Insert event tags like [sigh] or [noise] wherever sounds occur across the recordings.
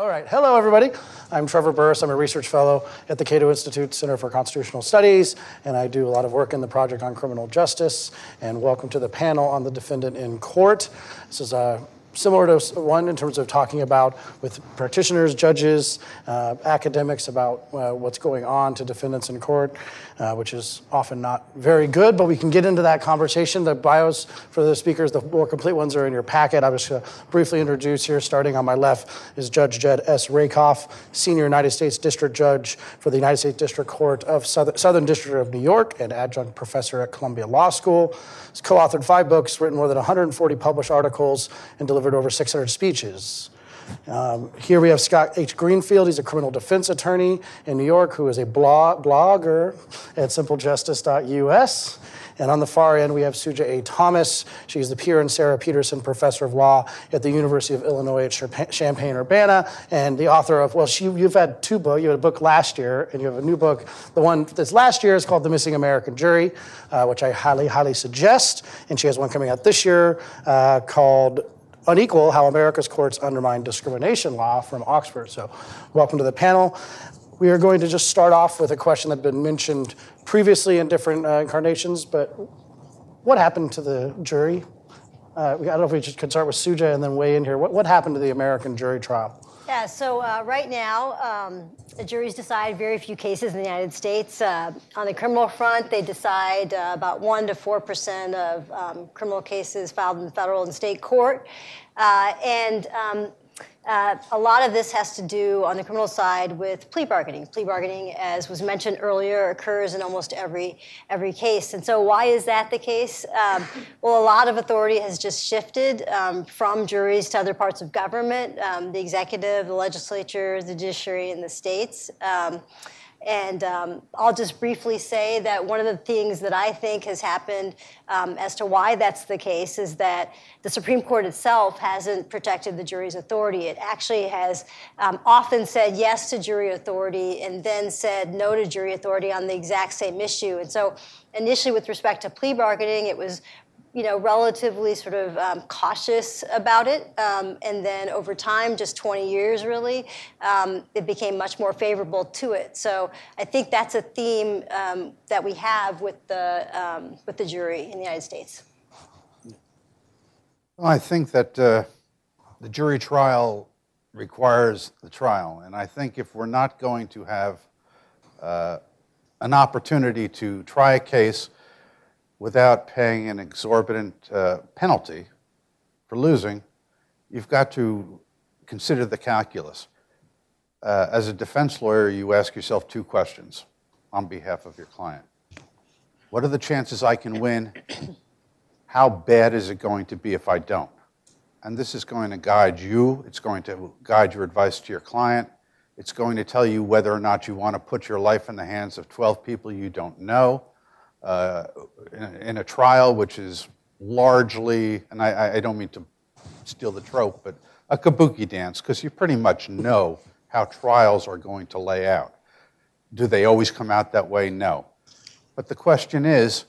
All right. Hello, everybody. I'm Trevor Burrus. I'm a research fellow at the Cato Institute Center for Constitutional Studies, and I do a lot of work in the Project on Criminal Justice. And welcome to the panel on the defendant in court. This is a similar to one in terms of talking about with practitioners, judges, uh, academics about uh, what's going on to defendants in court, uh, which is often not very good, but we can get into that conversation. The bios for the speakers, the more complete ones, are in your packet. I was going to briefly introduce here, starting on my left, is Judge Jed S. Rakoff, Senior United States District Judge for the United States District Court of Southern, Southern District of New York and adjunct professor at Columbia Law School. He's co authored five books, written more than 140 published articles, and delivered over 600 speeches. Um, here we have Scott H. Greenfield. He's a criminal defense attorney in New York who is a blog, blogger at simplejustice.us. And on the far end, we have Suja A. Thomas. She's the Peer and Sarah Pedersen Professor of Law at the University of Illinois at Champaign Urbana, and the author of, well, she, you've had two books. You had a book last year, and you have a new book. The one that's last year is called The Missing American Jury, uh, which I highly, highly suggest. And she has one coming out this year uh, called Unequal How America's Courts Undermine Discrimination Law from Oxford. So, welcome to the panel. We are going to just start off with a question that's been mentioned previously in different uh, incarnations, but what happened to the jury? Uh, I don't know if we could start with Suja and then weigh in here. What, what happened to the American jury trial? Yeah, so uh, right now, um, the juries decide very few cases in the United States. Uh, on the criminal front, they decide uh, about 1% to 4% of um, criminal cases filed in federal and state court. Uh, and um, uh, a lot of this has to do on the criminal side with plea bargaining. Plea bargaining, as was mentioned earlier, occurs in almost every every case. And so, why is that the case? Um, well, a lot of authority has just shifted um, from juries to other parts of government, um, the executive, the legislature, the judiciary, and the states. And um, I'll just briefly say that one of the things that I think has happened um, as to why that's the case is that the Supreme Court itself hasn't protected the jury's authority. It actually has um, often said yes to jury authority and then said no to jury authority on the exact same issue. And so, initially, with respect to plea bargaining, it was you know, relatively sort of um, cautious about it. Um, and then over time, just 20 years really, um, it became much more favorable to it. So I think that's a theme um, that we have with the, um, with the jury in the United States. Well, I think that uh, the jury trial requires the trial. And I think if we're not going to have uh, an opportunity to try a case without paying an exorbitant uh, penalty for losing, you've got to consider the calculus. Uh, as a defense lawyer, you ask yourself two questions on behalf of your client What are the chances I can win? How bad is it going to be if I don't? And this is going to guide you, it's going to guide your advice to your client. It's going to tell you whether or not you want to put your life in the hands of 12 people you don't know uh, in, in, a trial which is largely, and I, I, don't mean to steal the trope, but a kabuki dance, because you pretty much know how trials are going to lay out. Do they always come out that way? No. But the question is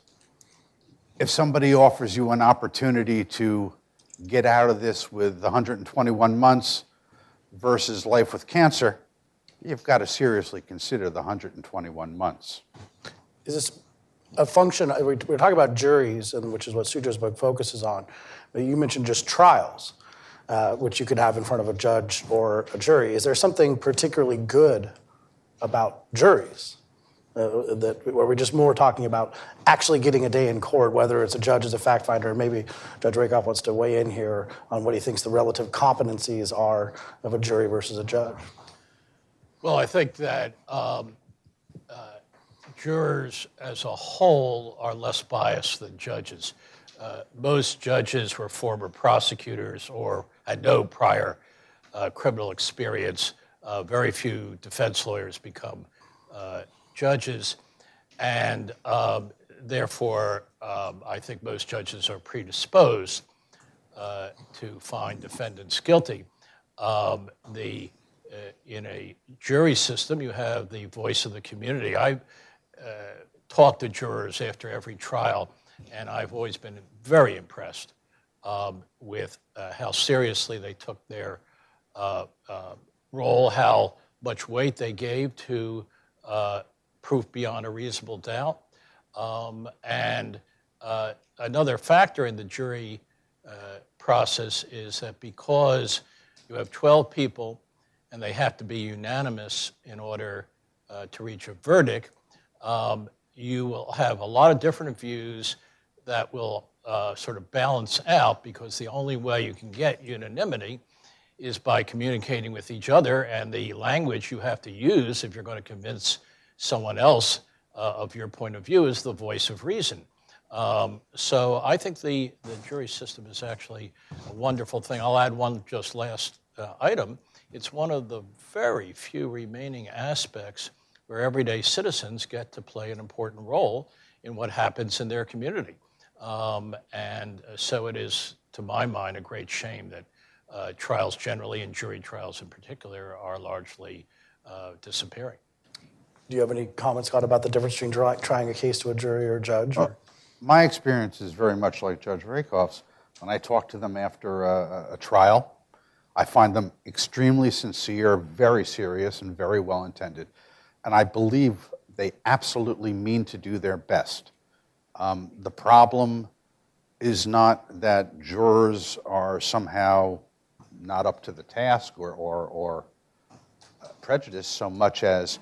if somebody offers you an opportunity to get out of this with 121 months versus life with cancer, you've got to seriously consider the 121 months. Is this a function, we're talking about juries, and which is what Suja's book focuses on. But you mentioned just trials, uh, which you could have in front of a judge or a jury. Is there something particularly good about juries? Uh, that where we're just more talking about actually getting a day in court, whether it's a judge as a fact finder, maybe Judge Rakoff wants to weigh in here on what he thinks the relative competencies are of a jury versus a judge. Well, I think that um, jurors as a whole are less biased than judges. Uh, most judges were former prosecutors or had no prior uh, criminal experience. Uh, very few defense lawyers become uh, judges. And um, therefore, um, I think most judges are predisposed uh, to find defendants guilty. Um, the, uh, in a jury system, you have the voice of the community. I talk to jurors after every trial, and I've always been very impressed um, with uh, how seriously they took their uh, uh, role, how much weight they gave to uh, proof beyond a reasonable doubt. Um, and uh, another factor in the jury uh, process is that because you have 12 people and they have to be unanimous in order uh, to reach a verdict, um, you will have a lot of different views that will uh, sort of balance out because the only way you can get unanimity is by communicating with each other and the language you have to use if you're going to convince someone else uh, of your point of view is the voice of reason. Um, so I think the, the jury system is actually a wonderful thing. I'll add one just last uh, item. It's one of the very few remaining aspects where everyday citizens get to play an important role in what happens in their community. Um, and so it is, to my mind, a great shame that uh, trials generally and jury trials in particular are largely uh, disappearing. Do you have any comments, Scott, about the difference between try, trying a case to a jury or a judge? Or? My experience is very much like Judge Rakoff's. When I talk to them after a, a trial, I find them extremely sincere, very serious, and very well intended. And I believe they absolutely mean to do their best. Um, the problem is not that jurors are somehow not up to the task or, or, or prejudiced so much as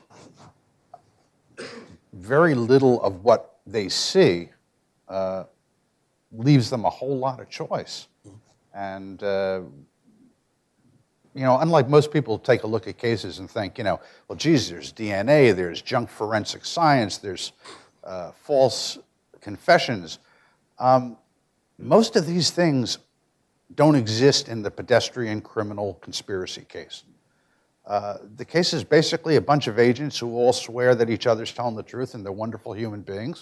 very little of what they see uh, leaves them a whole lot of choice. And, uh, you know, unlike most people take a look at cases and think, you know, well, geez, there's DNA, there's junk forensic science, there's uh, false confessions. Um, most of these things don't exist in the pedestrian criminal conspiracy case. Uh, the case is basically a bunch of agents who all swear that each other's telling the truth and they're wonderful human beings.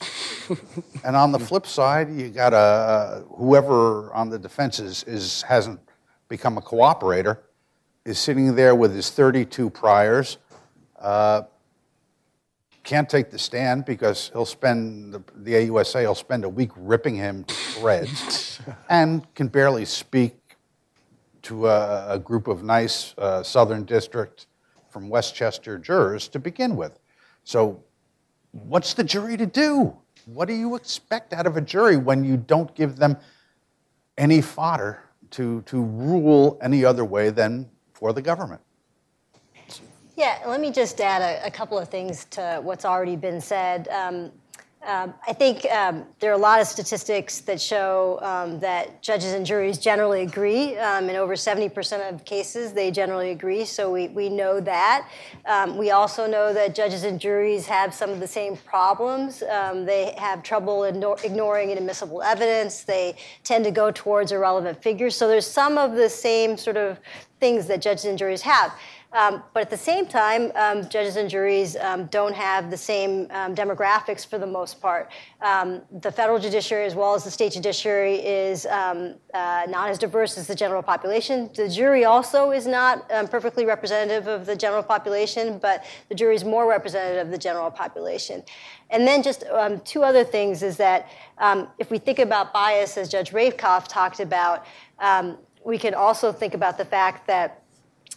[laughs] and on the flip side, you got a uh, whoever on the defense is, is hasn't become a cooperator is sitting there with his 32 priors. Uh, can't take the stand because he'll spend the, the AUSA will spend a week ripping him to shreds, [laughs] and can barely speak to a, a group of nice uh, Southern District from Westchester jurors to begin with. So, what's the jury to do? What do you expect out of a jury when you don't give them any fodder to, to rule any other way than for the government? Yeah, let me just add a, a couple of things to what's already been said. Um, um, I think um, there are a lot of statistics that show um, that judges and juries generally agree. Um, in over 70% of cases, they generally agree, so we, we know that. Um, we also know that judges and juries have some of the same problems. Um, they have trouble ignoring inadmissible evidence, they tend to go towards irrelevant figures. So there's some of the same sort of things that judges and juries have. Um, but at the same time, um, judges and juries um, don't have the same um, demographics for the most part. Um, the federal judiciary, as well as the state judiciary, is um, uh, not as diverse as the general population. The jury also is not perfectly representative of the general population, but the jury is more representative of the general population. And then just two other things is that if we think about bias, as Judge Rakoff talked about, we can also think about the fact that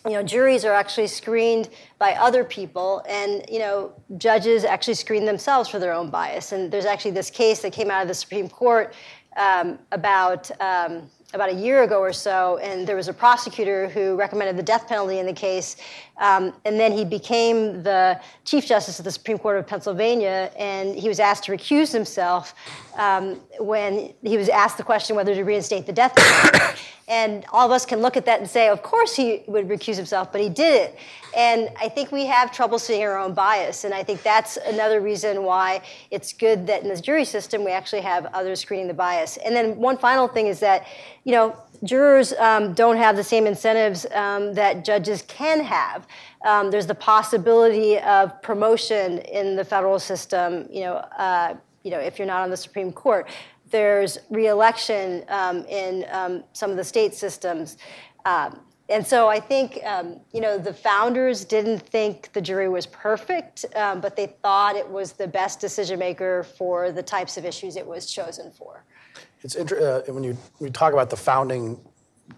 you know, juries are actually screened by other people, and you know, judges actually screen themselves for their own bias. And there's actually this case that came out of the Supreme Court um, about um, about a year ago or so, and there was a prosecutor who recommended the death penalty in the case, um, and then he became the Chief Justice of the Supreme Court of Pennsylvania, and he was asked to recuse himself um, when he was asked the question whether to reinstate the death penalty. And all of us can look at that and say, of course he would recuse himself, but he did it. And I think we have trouble seeing our own bias, and I think that's another reason why it's good that in this jury system we actually have others screening the bias. And then one final thing is that you know, jurors um, don't have the same incentives um, that judges can have. Um, there's the possibility of promotion in the federal system. You know, uh, you know, if you're not on the Supreme Court, there's reelection um, in um, some of the state systems. Um, and so I think, you know, the founders didn't think the jury was perfect, but they thought it was the best decision maker for the types of issues it was chosen for it's inter- uh, when you we talk about the founding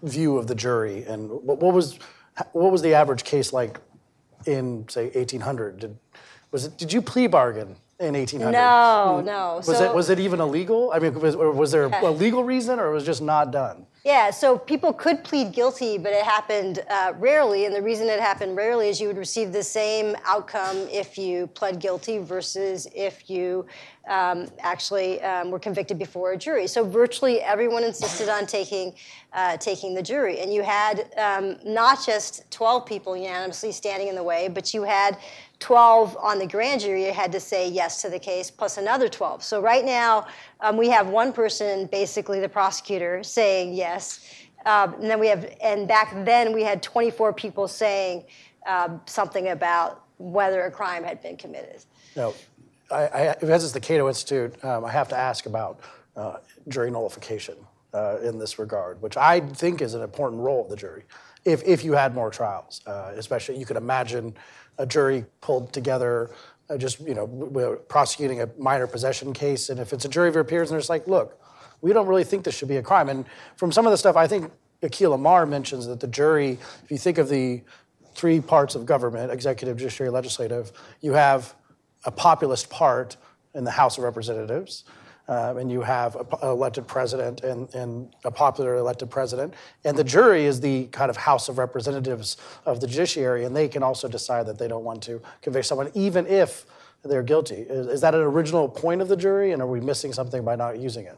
view of the jury and what, what was what was the average case like in say 1800? Did was it? Did you plea bargain in 1800? No, no. Was So- it was it even illegal? I mean, was, or was there a [laughs] legal reason, or it was just not done? Yeah, so people could plead guilty, but it happened uh, rarely. And the reason it happened rarely is you would receive the same outcome if you pled guilty versus if you um, actually um, were convicted before a jury. So virtually everyone insisted on taking uh, taking the jury, and you had um, not just 12 people unanimously standing in the way, but you had 12 on the grand jury had to say yes to the case, plus another 12. So right now, um, we have one person, basically the prosecutor, saying yes. Um, and then we have, and back then we had 24 people saying um, something about whether a crime had been committed. No, I, I, as is the Cato Institute, um, I have to ask about uh, jury nullification uh, in this regard, which I think is an important role of the jury. If, if you had more trials, uh, especially you could imagine a jury pulled together, uh, just you know, w- w- prosecuting a minor possession case, and if it's a jury of your peers, and they're just like, look, we don't really think this should be a crime. And from some of the stuff, I think Akhil Amar mentions that the jury, if you think of the three parts of government executive, judiciary, legislative you have a populist part in the House of Representatives, um, and you have an elected president and, and a popular elected president. And the jury is the kind of House of Representatives of the judiciary, and they can also decide that they don't want to convict someone, even if they're guilty. Is, is that an original point of the jury, and are we missing something by not using it?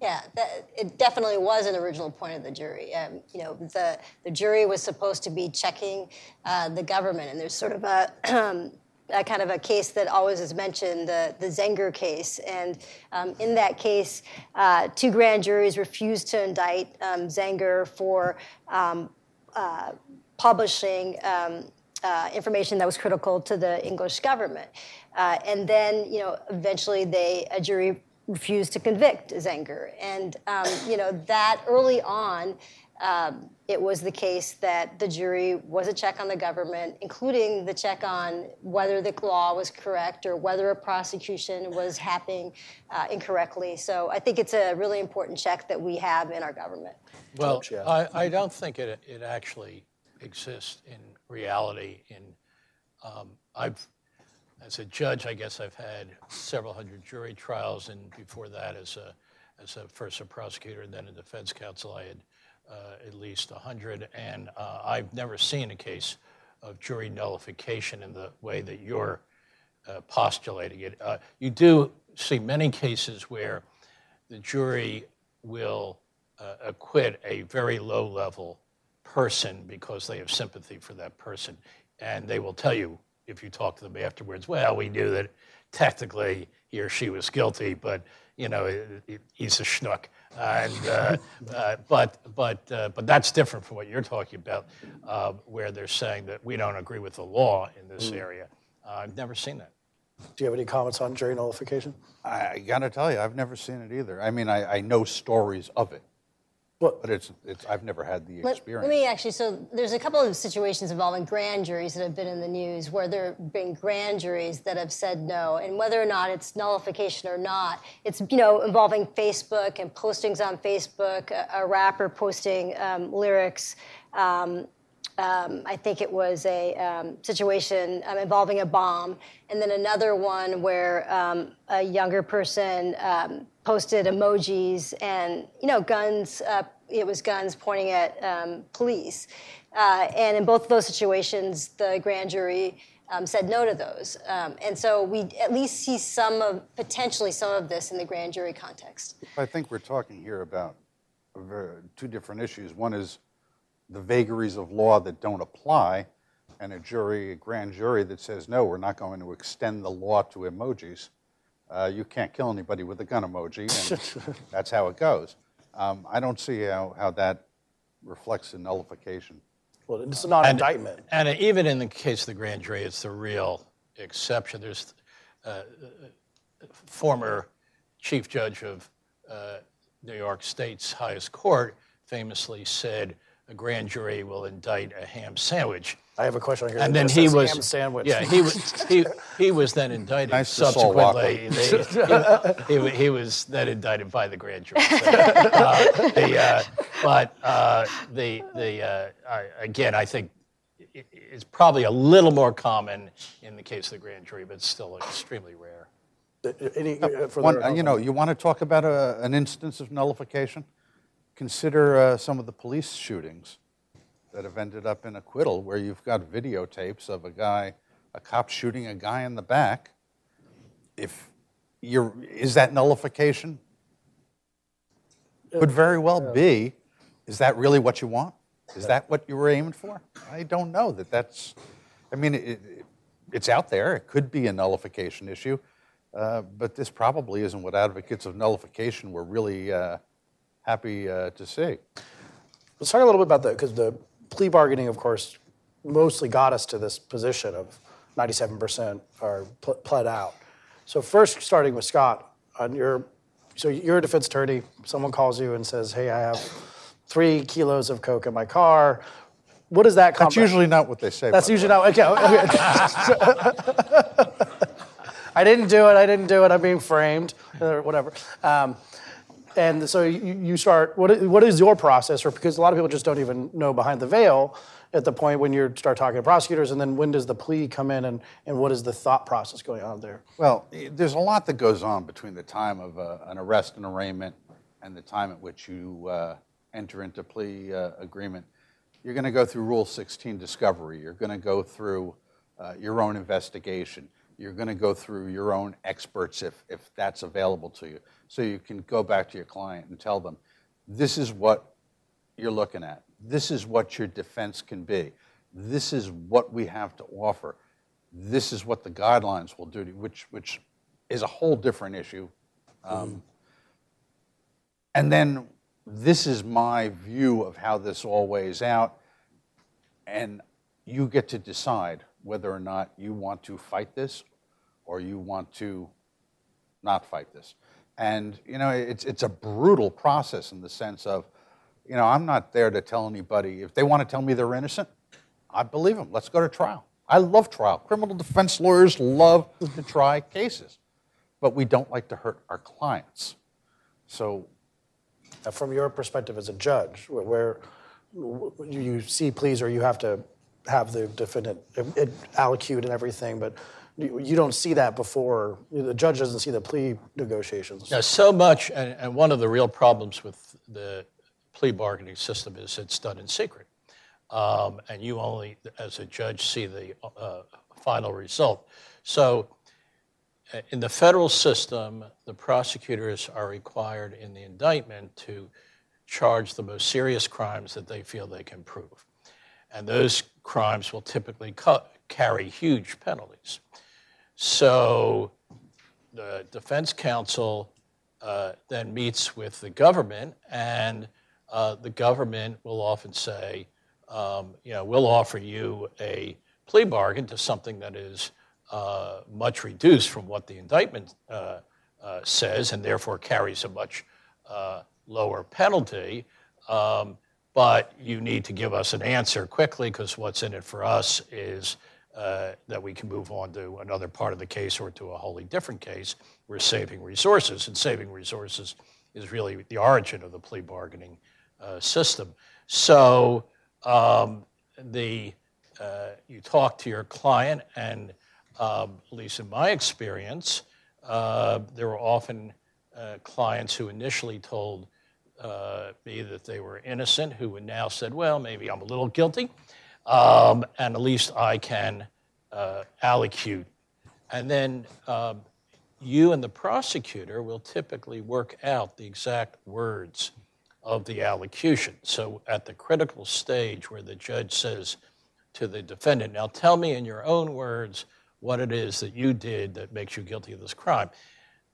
Yeah, that, it definitely was an original point of the jury. Um, you know, the the jury was supposed to be checking uh, the government, and there's sort of a, [clears throat] a kind of a case that always is mentioned, the the Zenger case. And um, in that case, uh, two grand juries refused to indict um, Zenger for um, uh, publishing. Um, uh, information that was critical to the English government, uh, and then you know eventually they a jury refused to convict Zenger. And, um, you know, that early on, um, it was the case that the jury was a check on the government, including the check on whether the law was correct or whether a prosecution was happening uh, incorrectly. So I think it's a really important check that we have in our government. Well. I, I don't think it, it actually exists in reality. In um, I've, as a judge, I guess I've had several hundred jury trials, and before that, as a as a first a prosecutor and then a defense counsel, I had at least a hundred, and uh, I've never seen a case of jury nullification in the way that you're uh, postulating it. Uh, you do see many cases where the jury will uh, acquit a very low level person because they have sympathy for that person. And they will tell you, if you talk to them afterwards, well, we knew that technically he or she was guilty, but you know, he's a schnook. And, uh, uh, but, but, uh, but that's different from what you're talking about, uh, where they're saying that we don't agree with the law in this area. Uh, I've never seen that. Do you have any comments on jury nullification? I, I got to tell you, I've never seen it either. I mean, I, I know stories of it, Well, but it's, it's I've never had the Let, experience. let me actually, so there's a couple of situations involving grand juries that have been in the news where there have been grand juries that have said no. And whether or not it's nullification or not, it's, you know, involving Facebook and postings on Facebook, a, a rapper posting um, lyrics. Um, um, I think it was a um, situation um, involving a bomb, and then another one where um, a younger person um, posted emojis and you know guns. Uh, it was guns pointing at um, police, uh, and in both of those situations, the grand jury um, said no to those. Um, and so we at least see some of potentially some of this in the grand jury context. I think we're talking here about two different issues. One is the vagaries of law that don't apply, and a jury, a grand jury that says, no, we're not going to extend the law to emojis. Uh, you can't kill anybody with a gun emoji, and [laughs] that's how it goes. Um, I don't see how, how that reflects a nullification. well, it's not an indictment. And even in the case of the grand jury, it's the real exception. There's uh, former chief judge of uh, New York State's highest court famously said a grand jury will indict a ham sandwich. I have a question here. And then he was ham sandwich. Yeah, he was he, he was then indicted Nice subsequently. They- he, he, he was then indicted by the grand jury. So, uh, the, uh, but uh, the the uh, I, again, I think i- is probably a little more common in the case of the grand jury, but still extremely rare. Any, uh, One, uh, you know, you want to talk about a, an instance of nullification? Consider uh, some of the police shootings that have ended up in acquittal, where you've got videotapes of a guy, a cop shooting a guy in the back. If you're, is that nullification? Could very well be. Is that really what you want? Is that what you were aiming for? I don't know that that's. I mean, it, it, it's out there. It could be a nullification issue, uh, but this probably isn't what advocates of nullification were really uh, happy uh, to see. Let's talk a little bit about that because the plea bargaining, of course, mostly got us to this position of 97% are pl- pled out. So first, starting with Scott, on your, so you're a defense attorney. Someone calls you and says, "Hey, I have three kilos of coke in my car." What does that? Come?" That's usually not what they say. That's usually not okay. okay. [laughs] I didn't do it. I didn't do it. I'm being framed or whatever. Um, and so you, you start. What is, what is your process? Or because a lot of people just don't even know behind the veil at the point when you start talking to prosecutors, and then when does the plea come in, and, and what is the thought process going on there? Well, there's a lot that goes on between the time of uh, an arrest and arraignment and the time at which you uh, enter into plea uh, agreement. You're going to go through Rule 16 discovery. You're going to go through uh, your own investigation. You're going to go through your own experts if, if that's available to you. So you can go back to your client and tell them, this is what you're looking at. This is what your defense can be. This is what we have to offer. This is what the guidelines will do to you, which, which is a whole different issue. Um, and then this is my view of how this all weighs out. And you get to decide whether or not you want to fight this or you want to not fight this. And you know, it's it's a brutal process in the sense of, you know, I'm not there to tell anybody if they want to tell me they're innocent, I believe them. Let's go to trial. I love trial. Criminal defense lawyers love to try cases, but we don't like to hurt our clients. So Uh, From your perspective as a judge, where, you see pleas or you have to have the defendant allocute and everything, but you don't see that before, the judge doesn't see the plea negotiations. Now, so much, and, and one of the real problems with the plea bargaining system is it's done in secret. Um, and you only, as a judge, see the uh, final result. So, uh, in the federal system, the prosecutors are required in the indictment to charge the most serious crimes that they feel they can prove. And those crimes will typically ca- carry huge penalties. So, the defense counsel uh, then meets with the government, and uh, the government will often say, um, you know, we'll offer you a plea bargain to something that is uh, much reduced from what the indictment uh, uh, says, and therefore carries a much uh, lower penalty. Um, but you need to give us an answer quickly because what's in it for us is uh, that we can move on to another part of the case or to a wholly different case. We're saving resources, and saving resources is really the origin of the plea bargaining uh, system. So um, the uh, you talk to your client, and um, at least in my experience, uh, there were often uh, clients who initially told me that they were innocent, who now said, "Well, maybe I'm a little guilty." Um, and at least I can uh, allocute. And then um, you and the prosecutor will typically work out the exact words of the allocution. So at the critical stage where the judge says to the defendant, now tell me in your own words what it is that you did that makes you guilty of this crime.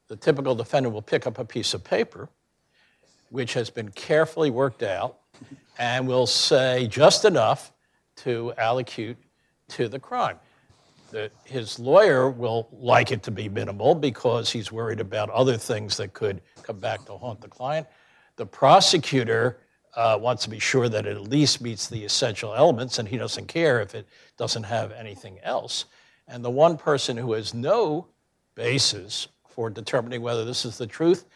The typical defendant will pick up a piece of paper which has been carefully worked out and will say just enough to allocute to the crime. The, his lawyer will like it to be minimal because he's worried about other things that could come back to haunt the client. The prosecutor uh, wants to be sure that it at least meets the essential elements, and he doesn't care if it doesn't have anything else. And the one person who has no basis for determining whether this is the truth,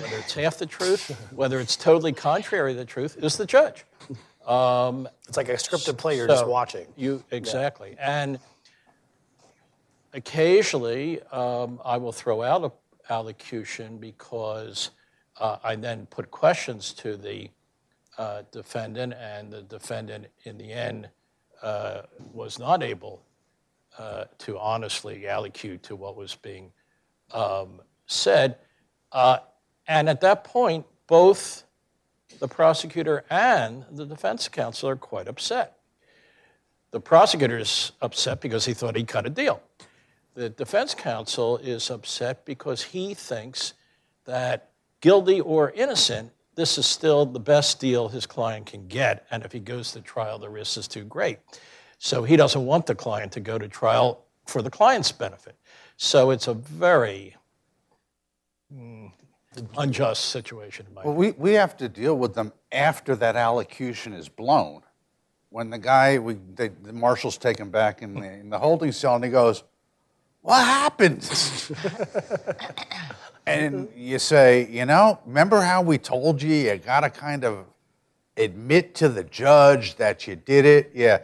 whether it's half the truth, whether it's totally contrary to the truth, is the judge. It's like a scripted play you're just watching. You exactly, and occasionally um, I will throw out a allocution because uh, I then put questions to the uh, defendant, and the defendant, in the end, uh, was not able uh, to honestly allocute to what was being um, said. Uh, and at that point, both the prosecutor and the defense counsel are quite upset. The prosecutor is upset because he thought he cut a deal. The defense counsel is upset because he thinks that guilty or innocent, this is still the best deal his client can get. And if he goes to trial, the risk is too great. So he doesn't want the client to go to trial for the client's benefit. So it's a very mm, unjust situation. Well, we, we have to deal with them after that allocution is blown. When the guy, we, the, the marshal's taken back in the, in the holding cell and he goes, What happened? [laughs] and you say, You know, remember how we told you you got to kind of admit to the judge that you did it? Yeah.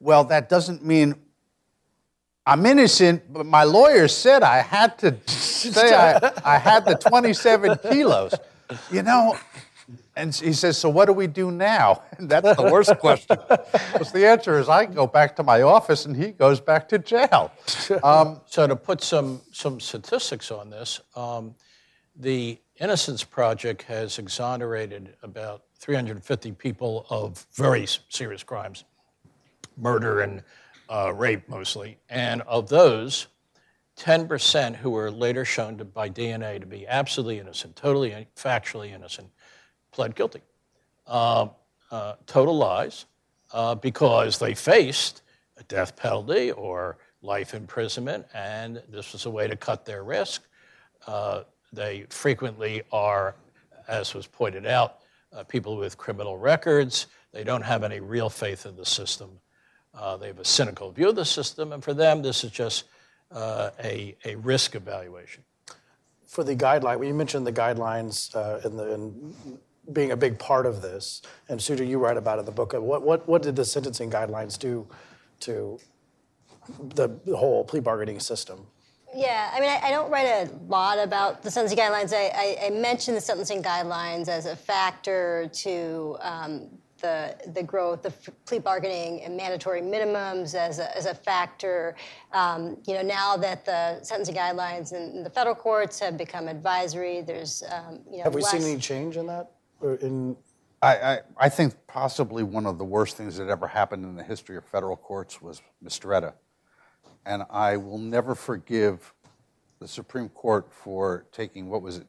Well, that doesn't mean I'm innocent, but my lawyer said I had to [laughs] say I, I had the 27 kilos. You know, and he says, So what do we do now? [laughs] And that's the worst question. Because the answer is I go back to my office and he goes back to jail. [laughs] Um, So to put some some statistics on this, um, the Innocence Project has exonerated about 350 people of very serious crimes, murder and uh, rape mostly, and of those, 10% who were later shown to, by DNA to be absolutely innocent, totally factually innocent, pled guilty. Uh, uh, total lies uh, because they faced a death penalty or life imprisonment, and this was a way to cut their risk. Uh, they frequently are, as was pointed out, uh, people with criminal records. They don't have any real faith in the system. Uh, they have a cynical view of the system, and for them, this is just uh, a, a risk evaluation. For the guideline, well, you mentioned the guidelines uh, and, the, and being a big part of this. And Suja, you write about it in the book. What, what, what did the sentencing guidelines do to the, the whole plea bargaining system? Yeah, I mean, I, I don't write a lot about the sentencing guidelines. I, I, I mention the sentencing guidelines as a factor to um, the the growth of plea bargaining and mandatory minimums as a, as a factor. Um, you know, now that the sentencing guidelines in, in the federal courts have become advisory, there's um, you know Have we less, seen any change in that? Or in, I, I, I think possibly one of the worst things that ever happened in the history of federal courts was Mistretta. And I will never forgive the Supreme Court for taking, what was it,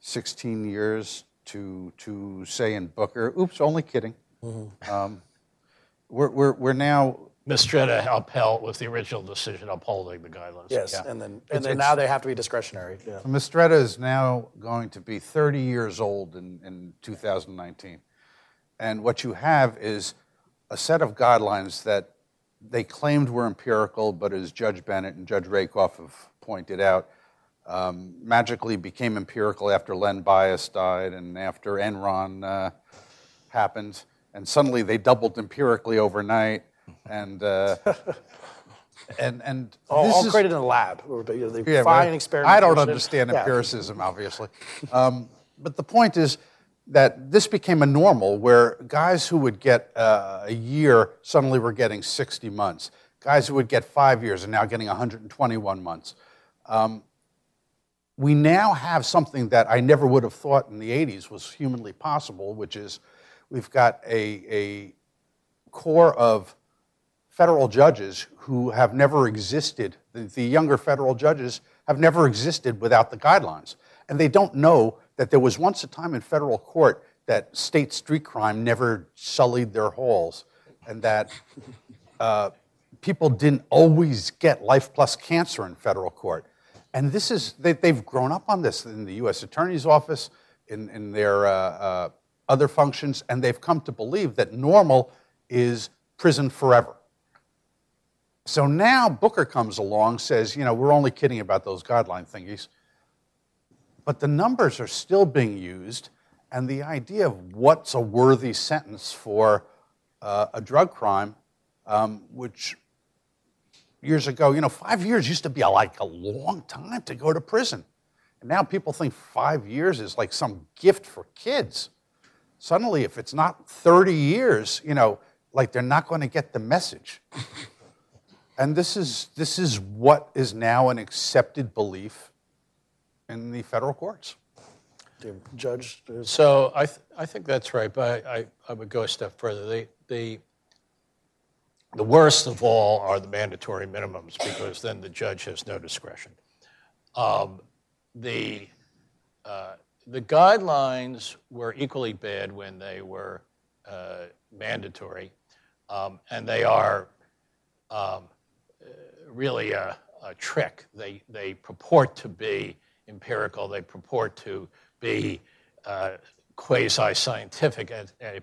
16 years to, to say in Booker, oops, only kidding. Um, we're, we're, we're now, Mistretta upheld was the original decision upholding the guidelines. yes, Yeah. and then, It's- and then it's- now they have to be discretionary. Yeah. Mistretta is now going to be 30 years old in, in 2019. And what you have is a set of guidelines that they claimed were empirical, but as Judge Bennett and Judge Rakoff have pointed out, um, magically became empirical after Len Bias died and after Enron uh, happened. And suddenly they doubled empirically overnight. [laughs] And, uh, and, and All, this all is- created in a lab. They, yeah, find but experiments. I don't understand Yeah. empiricism, obviously. Um, but the point is that this became a normal where guys who would get uh, a year suddenly were getting 60 months. Guys who would get five years are now getting 121 months. Um, we now have something that I never would have thought in the 80s was humanly possible, which is we've got a, a core of federal judges who have never existed, the, the younger federal judges have never existed without the guidelines. And they don't know that there was once a time in federal court that state street crime never sullied their halls and that uh, people didn't always get life plus cancer in federal court. And this is, they, they've grown up on this in the U.S. Attorney's Office, in, in their uh, uh, other functions, and they've come to believe that normal is prison forever. So now Booker comes along, says, you know, we're only kidding about those guideline thingies. But the numbers are still being used, And the idea of what's a worthy sentence for uh, a drug crime, um, which years ago, you know, five years used to be a, like a long time to go to prison. And now people think five years is like some gift for kids. Suddenly, if it's not 30 years, you know, like they're not going to get the message. [laughs] and this is, this is what is now an accepted belief in the federal courts. Judge, So I, th- I think that's right, but I, I, I would go a step further. The, the, the worst of all are the mandatory minimums because then the judge has no discretion. Um, the, uh, the guidelines were equally bad when they were uh, mandatory, um, and they are um, really a, a trick. They, they purport to be empirical, they purport to be uh, quasi scientific,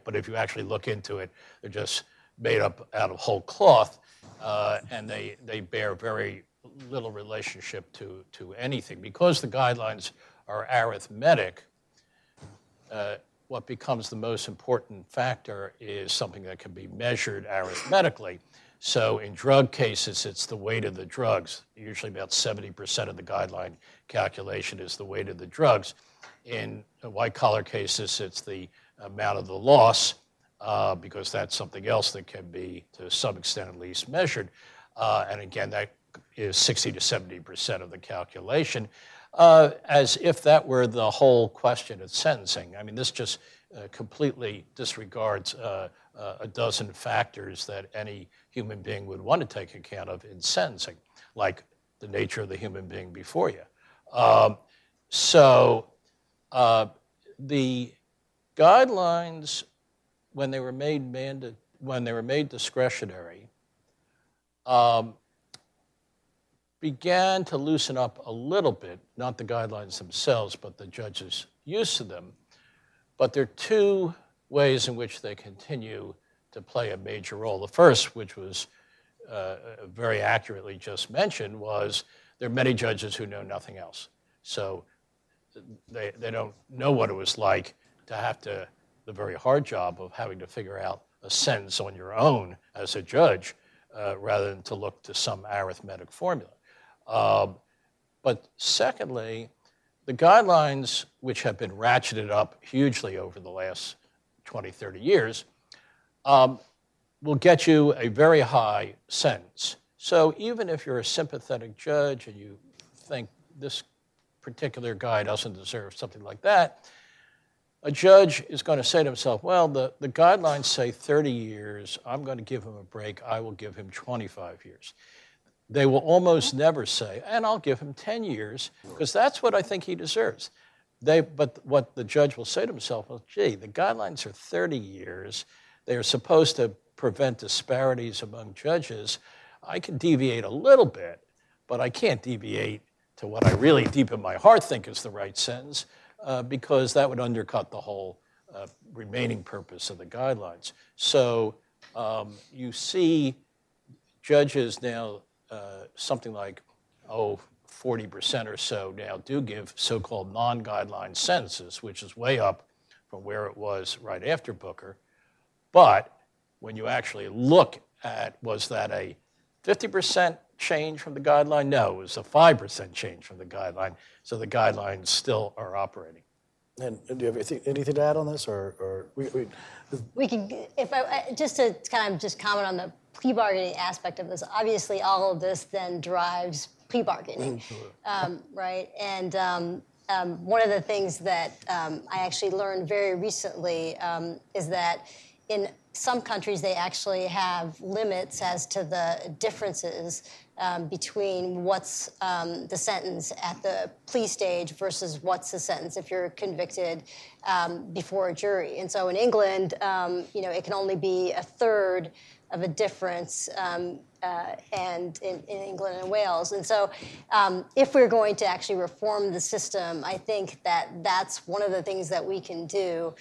but if you actually look into it, they're just made up out of whole cloth, uh, and they, they bear very little relationship to, to anything. Because the guidelines are arithmetic, uh, what becomes the most important factor is something that can be measured arithmetically. So in drug cases, it's the weight of the drugs. Usually about 70% of the guideline calculation is the weight of the drugs. In white collar cases, it's the amount of the loss, uh, because that's something else that can be, to some extent at least, measured. Uh, and again, that is 60 to 70% of the calculation, uh, as if that were the whole question of sentencing. I mean, this just uh, completely disregards uh, uh, a dozen factors that any human being would want to take account of in sentencing, like the nature of the human being before you. Um, so the guidelines, when they were made manda- when they were made discretionary, um, began to loosen up a little bit, not the guidelines themselves, but the judges' use of them. But there are two ways in which they continue to play a major role. The first, which was uh, very accurately just mentioned, was there are many judges who know nothing else. So they, they don't know what it was like to have to, the very hard job of having to figure out a sentence on your own as a judge uh, rather than to look to some arithmetic formula. Um, but secondly, the guidelines, which have been ratcheted up hugely over the last 20, 30 years, um, will get you a very high sentence. So even if you're a sympathetic judge and you think this particular guy doesn't deserve something like that, a judge is going to say to himself, well, the, the guidelines say 30 years. I'm going to give him a break. I will give him 25 years. They will almost never say, and I'll give him 10 years, because that's what I think he deserves. They, but what the judge will say to himself, well, gee, the guidelines are 30 years. They are supposed to prevent disparities among judges. I can deviate a little bit, but I can't deviate to what I really deep in my heart think is the right sentence, uh, because that would undercut the whole uh, remaining purpose of the guidelines. So um, you see judges now, uh, something like, oh, 40% or so now do give so called non guideline sentences, which is way up from where it was right after Booker. But when you actually look at was that a 50% change from the guideline? No, it was a 5% change from the guideline. So the guidelines still are operating. and do you have anything, anything to add on this, or, or we, we, We can, if I, I- just to kind of just comment on the plea bargaining aspect of this, obviously all of this then drives plea bargaining, um, right? And um, um, one of the things that um, I actually learned very recently um, is that in some countries they actually have limits as to the differences um, between what's um, the sentence at the plea stage versus what's the sentence if you're convicted um, before a jury. And so in England, um, you know, it can only be a third of a difference, um, uh, and in, in, England and Wales. And so, um, if we're going to actually reform the system, I think that that's one of the things that we can do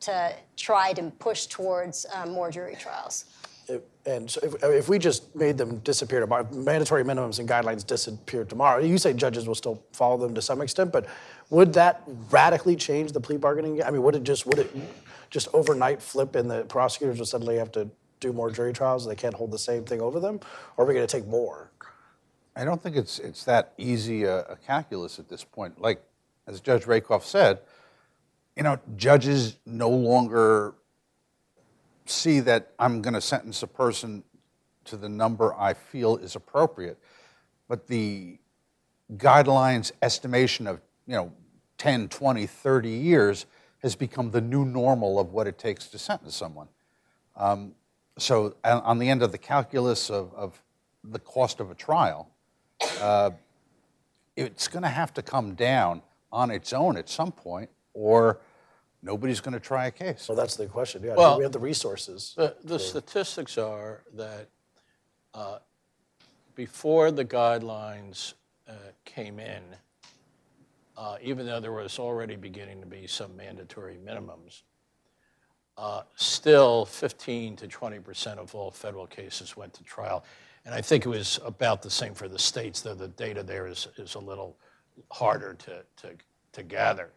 to try to push towards more jury trials. If- and so if, if we just made them disappear tomorrow, mandatory minimums and guidelines disappear tomorrow, you say judges will still follow them to some extent, but would that radically change the plea bargaining? I mean, would it just, would it just overnight flip and the prosecutors will suddenly have to do more jury trials? They can't hold the same thing over them? Or are we going to take more? I don't think it's, it's that easy a, a calculus at this point. Like, as Judge Rakoff said, you know, judges no longer see that I'm going to sentence a person to the number I feel is appropriate. But the guidelines estimation of, you know, 10, 20, 30 years has become the new normal of what it takes to sentence someone. Um, so on on the end of the calculus of, of the cost of a trial, uh, it's going to have to come down on its own at some point, or nobody's going to try a case. Well, that's the question. Yeah, Well- do we have the resources? The, the statistics are that uh, before the guidelines uh, came in, uh, even though there was already beginning to be some mandatory minimums, uh, still 15 to 20 percent of all federal cases went to trial. And I think it was about the same for the states, though the data there is, is a little harder to, to, to gather.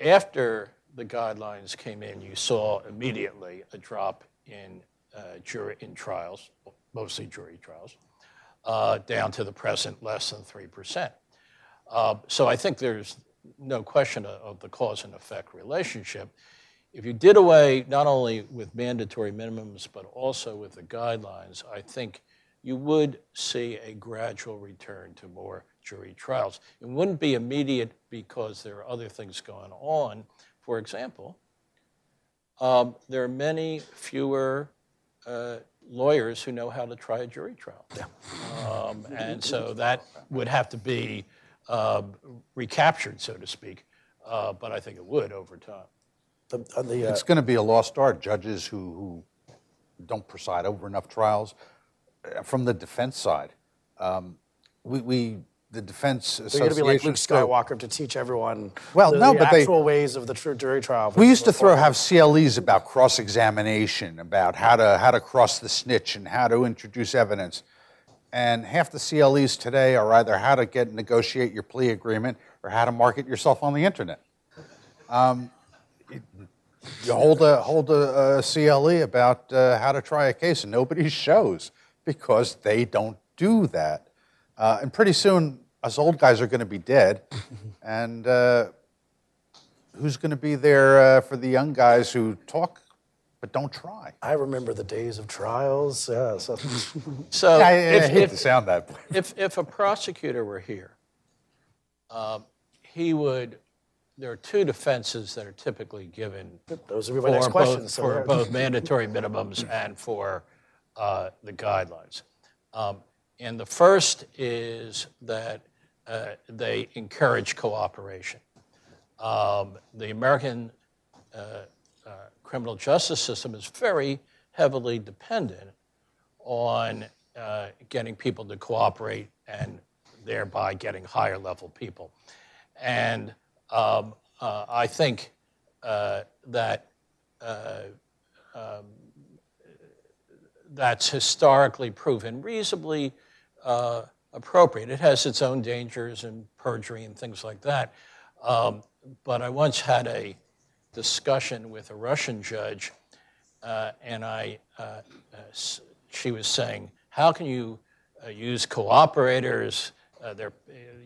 After the guidelines came in, you saw immediately a drop in uh, jury in trials, mostly jury trials, uh, down to the present less than three percent. Uh, so I think there's no question of, of the cause and effect relationship. If you did away not only with mandatory minimums but also with the guidelines, I think you would see a gradual return to more jury trials. It wouldn't be immediate because there are other things going on. For example, um, there are many fewer uh, lawyers who know how to try a jury trial. Um, and so that would have to be um, recaptured, so to speak. Uh, but I think it would over time. The, on the, uh, It's going to be a lost art. Judges who, who don't preside over enough trials. Uh, From the defense side, um, we, we, the defense they're going to be like Luke Skywalker to teach everyone Well, the, no, the but they- actual ways of the tr- jury trial. We used to throw have CLEs about cross examination, about how to how to cross the snitch and how to introduce evidence. And half the CLEs today are either how to get negotiate your plea agreement or how to market yourself on the internet. Um, it- you hold a hold a, a CLE about uh, how to try a case, and nobody [laughs] shows because they don't do that. Uh, and pretty soon, us old guys are going to be dead, [laughs] and. Uh, who's going to be there uh, for the young guys who talk but don't try? I remember the days of trials. [laughs] Yeah, so So I, I if, hate if- to sound that. if, if a prosecutor were here, um, he would, there are two defenses that are typically given those would be my next for, questions. both, so for both mandatory minimums and for uh, the guidelines. Um, and the first is that uh, they encourage cooperation. Um, the American uh, uh, criminal justice system is very heavily dependent on uh, getting people to cooperate and thereby getting higher level people. And um, uh, I think uh, that um, that's historically proven reasonably uh, appropriate. It has its own dangers and perjury and things like that. Um, but I once had a discussion with a Russian judge, uh, and I, uh, uh, she was saying, "How can you uh, use cooperators? Uh,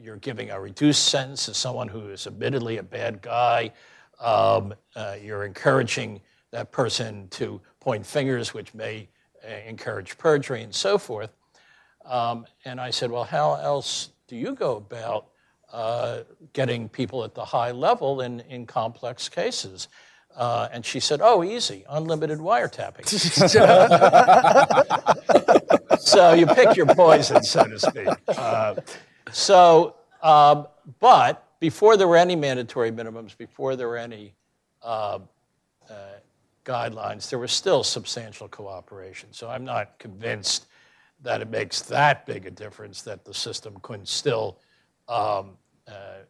you're giving a reduced sentence to someone who is admittedly a bad guy. Um, you're encouraging that person to point fingers, which may encourage perjury and so forth." Um, and I said, "Well, how else do you go about uh, getting people at the high level in, in complex cases?" Uh, and she said, "Oh, easy, unlimited wiretapping." [laughs] so you pick your poison, so to speak. Uh, so, um, but before there were any mandatory minimums, before there were any uh, uh, guidelines, there was still substantial cooperation. So I'm not convinced that it makes that big a difference that the system couldn't still um, uh,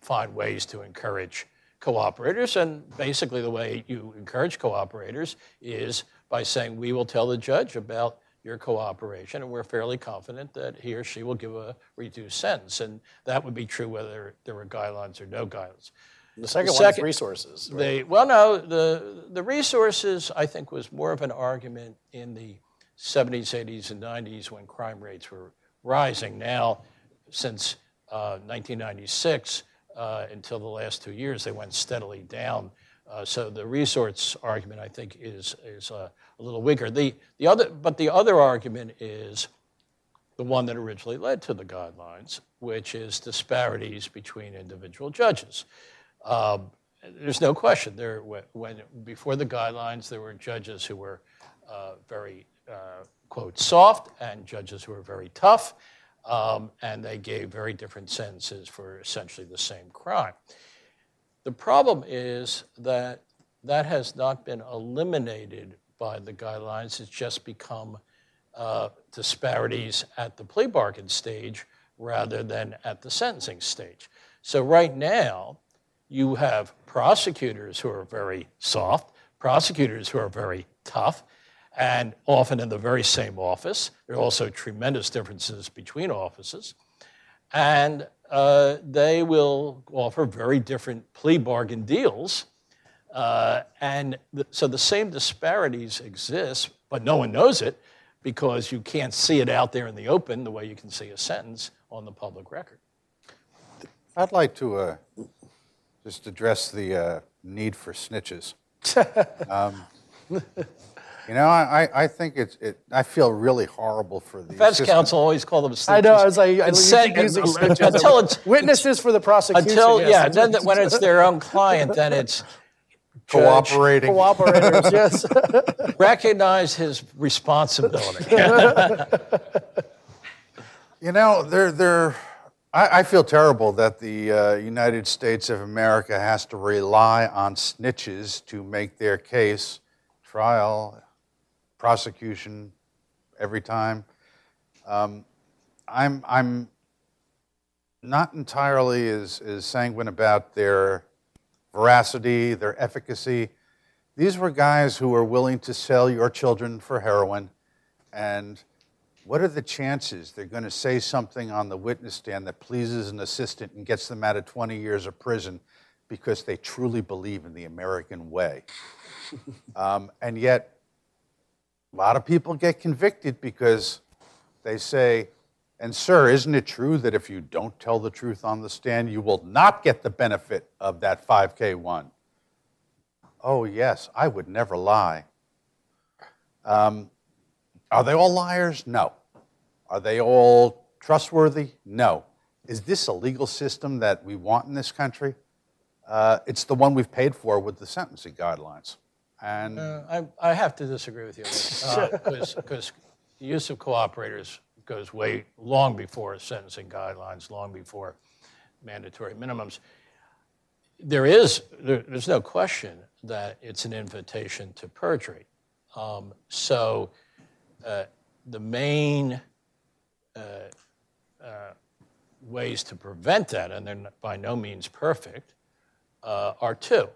find ways to encourage cooperators. And basically, the way you encourage cooperators is by saying, we will tell the judge about your cooperation, and we're fairly confident that he or she will give a reduced sentence. And that would be true whether there were guidelines or no guidelines. The second one is resources. right? They, well, no, the, the resources, I think, was more of an argument in the 70s, 80s, and 90s when crime rates were rising. Now, since uh, 1996 uh, until the last two years, they went steadily down. Uh, so the resource argument, I think, is, is uh, a little weaker. The, the other, but the other argument is the one that originally led to the guidelines, which is disparities between individual judges. Um, there's no question. There, when, before the guidelines, there were judges who were uh, very quote soft and judges who were very tough, um, and they gave very different sentences for essentially the same crime. The problem is that that has not been eliminated by the guidelines. It's just become uh, disparities at the plea bargain stage rather than at the sentencing stage. So, right now, you have prosecutors who are very soft, prosecutors who are very tough, and often in the very same office. There are also tremendous differences between offices. And uh, they will offer very different plea bargain deals. Uh, and th- so the same disparities exist, but no one knows it because you can't see it out there in the open the way you can see a sentence on the public record. I'd like to uh, just address the uh, need for snitches. [laughs] um, you know, I, I- I think it's, it, I feel really horrible for the Defense assistant- counsel always call them snitches. I know. I was like, I And you say- keep using and- snitches. [laughs] until it's Witnesses for the prosecution. until yes, yeah. Then when it's their own client, then it's judge, cooperating. cooperators. [laughs] yes. recognize his responsibility. [laughs] You know, they're, they're, I, I feel terrible that the uh, United States of America has to rely on snitches to make their case, trial, prosecution, every time. Um, I'm, I'm not entirely as, as sanguine about their veracity, their efficacy. These were guys who were willing to sell your children for heroin and what are the chances they're going to say something on the witness stand that pleases an assistant and gets them out of 20 years of prison because they truly believe in the American way? [laughs] um, and yet, a lot of people get convicted because they say, and sir, isn't it true that if you don't tell the truth on the stand, you will not get the benefit of that 5K1? Oh, yes, I would never lie. Um, are they all liars? No. Are they all trustworthy? No. Is this a legal system that we want in this country? Uh, it's the one we've paid for with the sentencing guidelines. And Uh, I, I have to disagree with you [laughs] because the use of cooperators goes way long before sentencing guidelines, long before mandatory minimums. There is there, there's no question that it's an invitation to perjury. Um, so uh, the main uh, uh, ways to prevent that, and they're by no means perfect, uh, are two.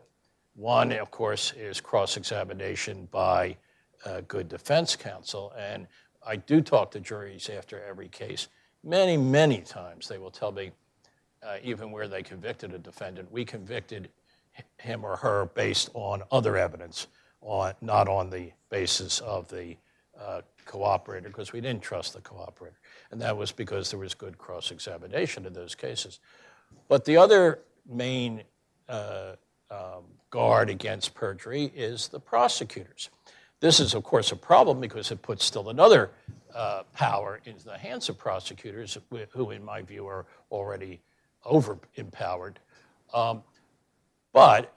One, of course, is cross examination by uh, good defense counsel. And I do talk to juries after every case. Many, many times they will tell me, uh, even where they convicted a defendant, we convicted him or her based on other evidence, on, not on the basis of the uh, cooperator, because we didn't trust the cooperator. And that was because there was good cross examination in those cases. But the other main uh, um, guard against perjury is the prosecutors. This is, of course, a problem because it puts still another uh, power into the hands of prosecutors, who, in my view, are already over empowered. Um, but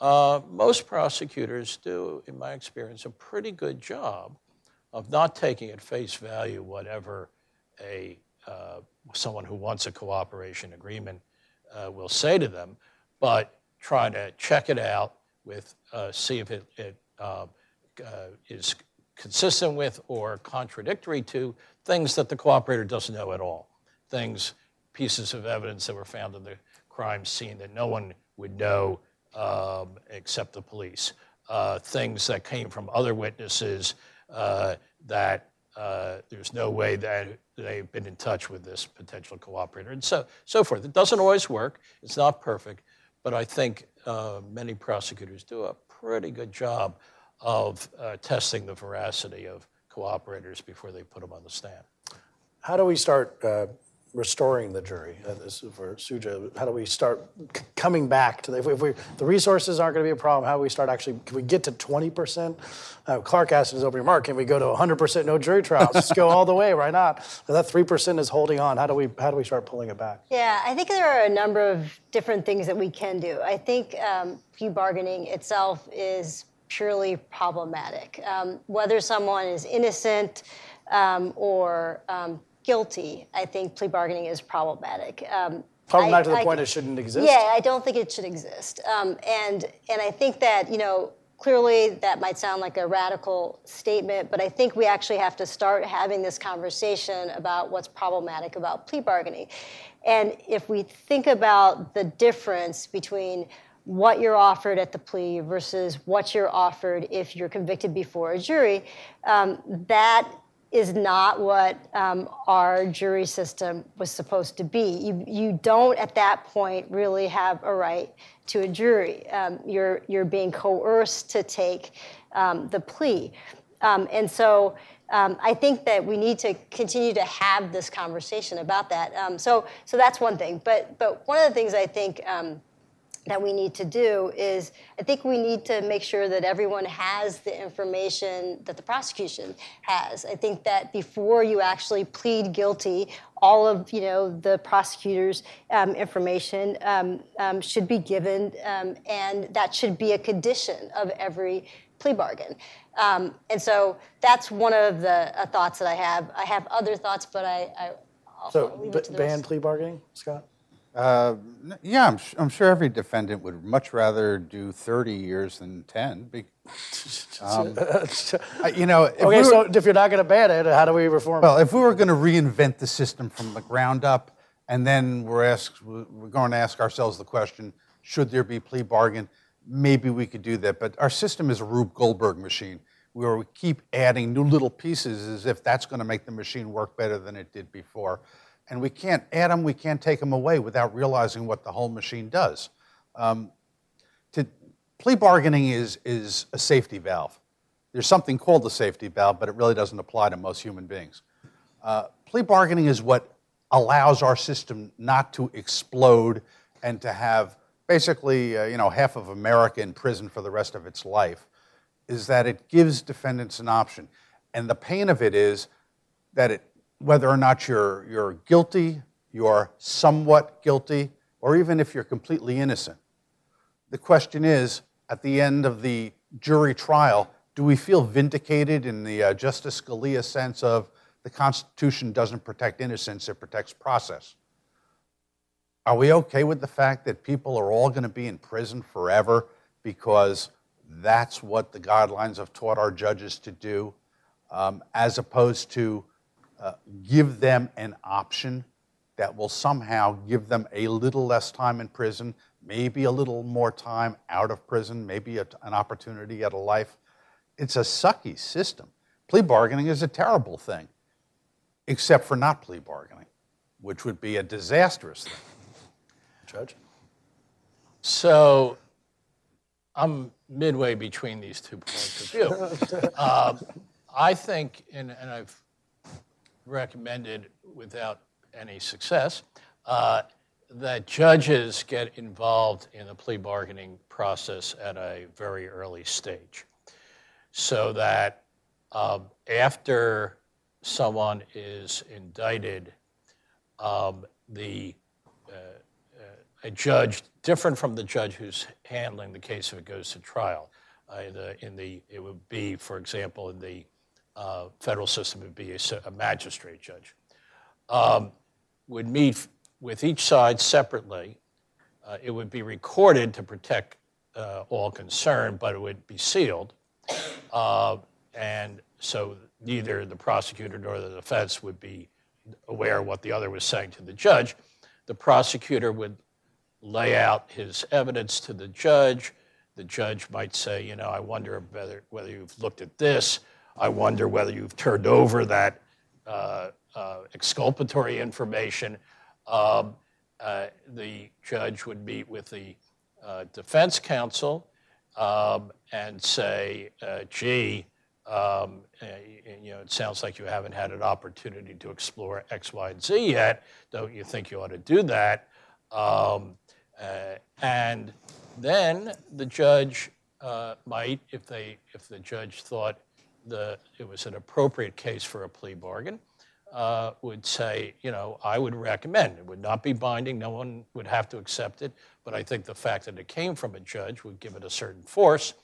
uh, most prosecutors do, in my experience, a pretty good job of not taking at face value whatever a uh, someone who wants a cooperation agreement uh, will say to them, but try to check it out with uh, see if it, it uh, uh, is consistent with or contradictory to things that the cooperator doesn't know at all. Things, pieces of evidence that were found in the crime scene that no one would know um, except the police. uh, things that came from other witnesses uh, that uh, there's no way that they've been in touch with this potential cooperator, and so so forth. It doesn't always work. It's not perfect, but I think uh, many prosecutors do a pretty good job of uh, testing the veracity of cooperators before they put them on the stand. How do we start uh, restoring the jury? Uh, this is for Suja. How do we start c- coming back to the, if, we, if we, the resources aren't going to be a problem? How do we start actually? Can we get to twenty percent? Uh, Clark asked in his opening remark, can we go to hundred percent no jury trials? Just go all the way. Why not? That three percent is holding on. How do we? How do we start pulling it back? Yeah, I think there are a number of different things that we can do. I think um, plea bargaining itself is purely problematic. Um, whether someone is innocent um, or um, guilty, I think plea bargaining is problematic. Um, Problematic I- to the I- point it shouldn't exist. Yeah, I don't think it should exist. Um, and and I think that you know clearly that might sound like a radical statement, but I think we actually have to start having this conversation about what's problematic about plea bargaining. And if we think about the difference between what you're offered at the plea versus what you're offered if you're convicted before a jury, um, that is not what um, our jury system was supposed to be. You, you don't, at that point, really have a right to a jury. Um, you're, you're being coerced to take um, the plea. Um, and so um, I think that we need to continue to have this conversation about that. Um, so, so that's one thing. But, but one of the things I think that we need to do is I think we need to make sure that everyone has the information that the prosecution has. I think that before you actually plead guilty, all of you know the prosecutor's um, information um, um, should be given, um, and that should be a condition of every plea bargain. Um, and so that's one of the uh, thoughts that I have. I have other thoughts, but I, I So b- it to the ban rest. plea bargaining, Scott. N- Yeah, I'm, I'm sure every defendant would much rather do 30 years than 10. be- [laughs] um, [laughs] you know, if we Okay, were- so if you're not going to ban it, how do we reform? it? Well, if we were going to reinvent the system from the ground up, and then we're asked, we're going to ask ourselves the question: Should there be plea bargain? Maybe we could do that, but our system is a Rube Goldberg machine, where we keep adding new little pieces as if that's going to make the machine work better than it did before, and we can't add them, we can't take them away without realizing what the whole machine does. Um, to, plea bargaining is is a safety valve. There's something called the safety valve, but it really doesn't apply to most human beings. Uh, plea bargaining is what allows our system not to explode and to have basically, uh, you know, half of America in prison for the rest of its life. Is that it gives defendants an option, and the pain of it is that it, whether or not you're you're guilty, you're somewhat guilty, or even if you're completely innocent, the question is, at the end of the jury trial, do we feel vindicated in the uh, Justice Scalia sense of the Constitution doesn't protect innocence, it protects process? Are we okay with the fact that people are all going to be in prison forever because that's what the guidelines have taught our judges to do, um, as opposed to uh, give them an option that will somehow give them a little less time in prison, maybe a little more time out of prison, maybe a, an opportunity at a life. It's a sucky system. Plea bargaining is a terrible thing, except for not plea bargaining, which would be a disastrous thing. Judge. So I'm midway between these two points of view. Um, [laughs] I think, and, and I've recommended without any success, uh, that judges get involved in the plea bargaining process at a very early stage. So that um, after someone is indicted, um, the a judge different from the judge who's handling the case if it goes to trial. Uh, in, the, in the, it would be, for example, in the uh, federal system, would be a magistrate judge. Um, would meet with each side separately. Uh, it would be recorded to protect uh, all concerned, but it would be sealed. Uh, and so neither the prosecutor nor the defense would be aware of what the other was saying to the judge. The prosecutor would lay out his evidence to the judge. the judge might say, you know, I wonder whether, whether you've looked at this. I wonder whether you've turned over that uh, uh, exculpatory information. Um, uh, the judge would meet with the uh, defense counsel um, and say, uh, gee, um, you know, it sounds like you haven't had an opportunity to explore X, Y, and Z yet. Don't you think you ought to do that? Um, uh, and then the judge uh, might, if they, if the judge thought the, it was an appropriate case for a plea bargain, uh, would say, you know, I would recommend. It would not be binding. No one would have to accept it. But I think the fact that it came from a judge would give it a certain force.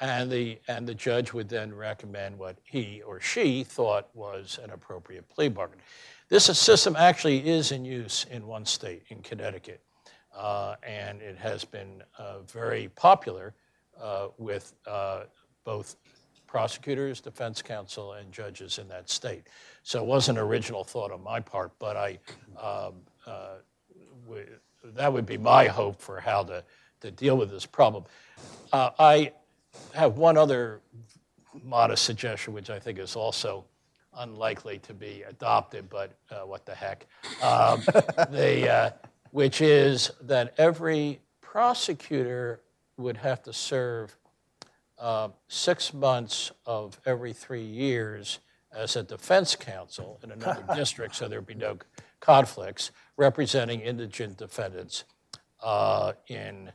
And the, and the judge would then recommend what he or she thought was an appropriate plea bargain. This system actually is in use in one state, in Connecticut. Uh, and it has been uh, very popular uh, with uh, both prosecutors, defense counsel, and judges in that state. So it wasn't an original thought on my part, but I, um, uh, w- that would be my hope for how to, to deal with this problem. Uh, I have one other modest suggestion, which I think is also unlikely to be adopted, but uh, what the heck. Um, the, uh, which is that every prosecutor would have to serve uh, six months of every three years as a defense counsel in another [laughs] district, so there'd be no conflicts, representing indigent defendants uh, in,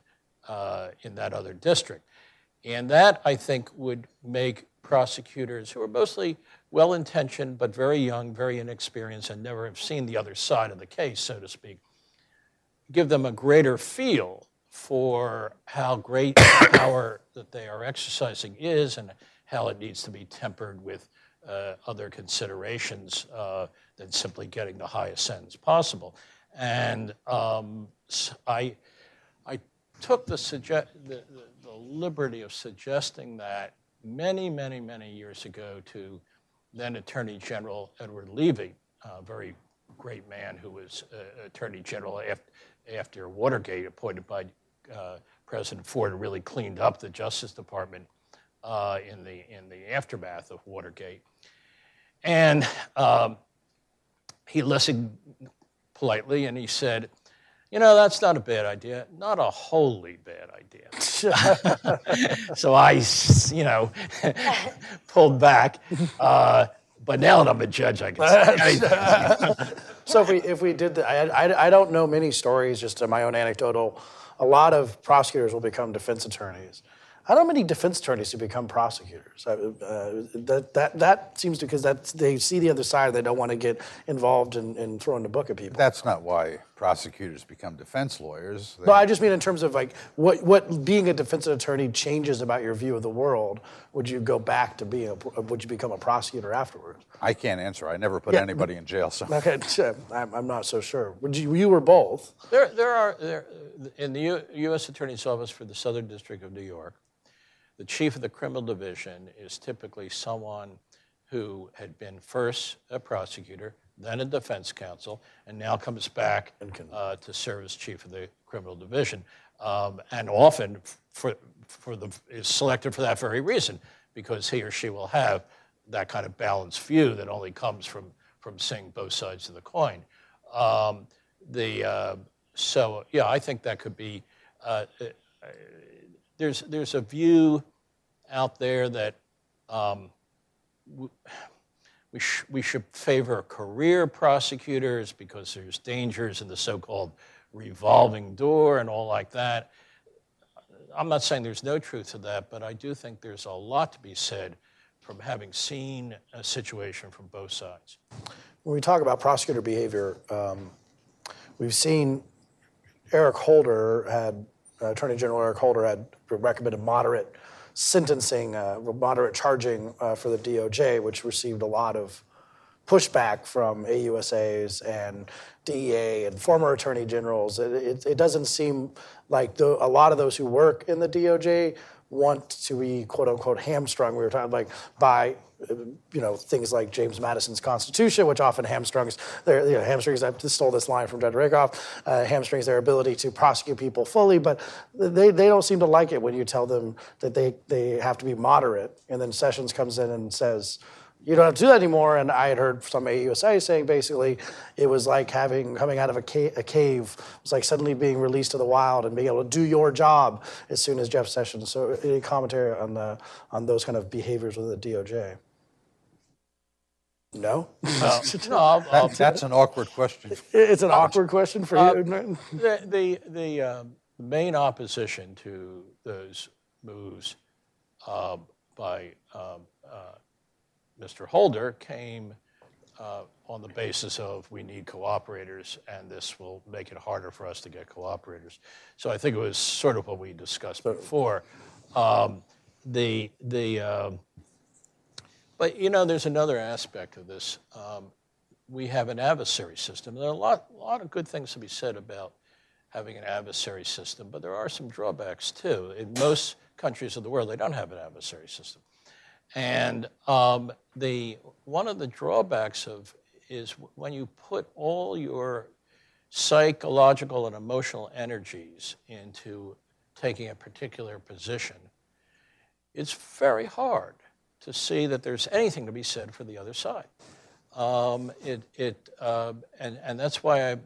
uh, in that other district. And that, I think, would make prosecutors who are mostly well intentioned but very young, very inexperienced, and never have seen the other side of the case, so to speak, give them a greater feel for how great the power that they are exercising is and how it needs to be tempered with uh, other considerations uh, than simply getting the highest sentence possible. And um, I, I took the, suge- the, the, the liberty of suggesting that many, many, many years ago to then Attorney General Edward Levi, a very great man who was uh, Attorney General after, after Watergate, appointed by uh, President Ford, really cleaned up the Justice Department uh, in, the, in the aftermath of Watergate. And um, he listened politely and he said, you know, that's not a bad idea, not a wholly bad idea. [laughs] so I, you know, [laughs] pulled back. Uh, but now that I'm a judge, I can say. [laughs] So if we, if we did, the, I, I, I don't know many stories, just my own anecdotal. A lot of prosecutors will become defense attorneys. I don't know many defense attorneys who become prosecutors. Uh, that, that, that seems because they see the other side, they don't want to get involved in, in throwing the book at people. That's not why prosecutors become defense lawyers. They- No, I just mean in terms of like what, what being a defense attorney changes about your view of the world. Would you go back to being a, would you become a prosecutor afterwards? I can't answer. I never put Yeah. anybody in jail. So Okay, [laughs] I'm, I'm not so sure. Would you, you were both. There, there are there, in the U, U.S. Attorney's Office for the Southern District of New York. The chief of the criminal division is typically someone who had been first a prosecutor, then a defense counsel, and now comes back uh, to serve as chief of the criminal division, um, and often for for the is selected for that very reason because he or she will have that kind of balanced view that only comes from from seeing both sides of the coin. Um, the uh, so yeah, I think that could be. Uh, there's there's a view out there that um, w- we sh- we should favor career prosecutors because there's dangers in the so-called revolving door and all like that. I'm not saying there's no truth to that, but I do think there's a lot to be said from having seen a situation from both sides. When we talk about prosecutor behavior, um, we've seen Eric Holder had, uh, Attorney General Eric Holder had recommended moderate sentencing, uh, moderate charging uh, for the DOJ, which received a lot of pushback from AUSAs and DEA and former attorney generals. It, it, it doesn't seem like the, a lot of those who work in the DOJ want to be quote unquote hamstrung. We were talking like by you know things like James Madison's Constitution, which often hamstrings their you know, hamstrings. I stole this line from Judge Rakoff. Uh, hamstrings their ability to prosecute people fully, but they, they don't seem to like it when you tell them that they they have to be moderate. And then Sessions comes in and says you don't have to do that anymore. And I had heard some AUSA saying basically it was like having coming out of a, ca- a cave. It was like suddenly being released to the wild and being able to do your job as soon as Jeff Sessions. So any commentary on the on those kind of behaviors with the DOJ? No. Uh, no, [laughs] I'll, I'll, That- That's an awkward question. [laughs] it's an awkward question for you. Norton. the the the, um, main opposition to those moves um, by um, uh, Mr. Holder came uh, on the basis of we need cooperators, and this will make it harder for us to get cooperators. So I think it was sort of what we discussed before. Um, the the um, but you know, there's another aspect of this. Um, we have an adversary system. There are a lot, a lot of good things to be said about having an adversary system, but there are some drawbacks too. In most countries of the world, they don't have an adversary system. And um, the, one of the drawbacks of is when you put all your psychological and emotional energies into taking a particular position, it's very hard to see that there's anything to be said for the other side. Um, it, it, uh, and, and that's why I,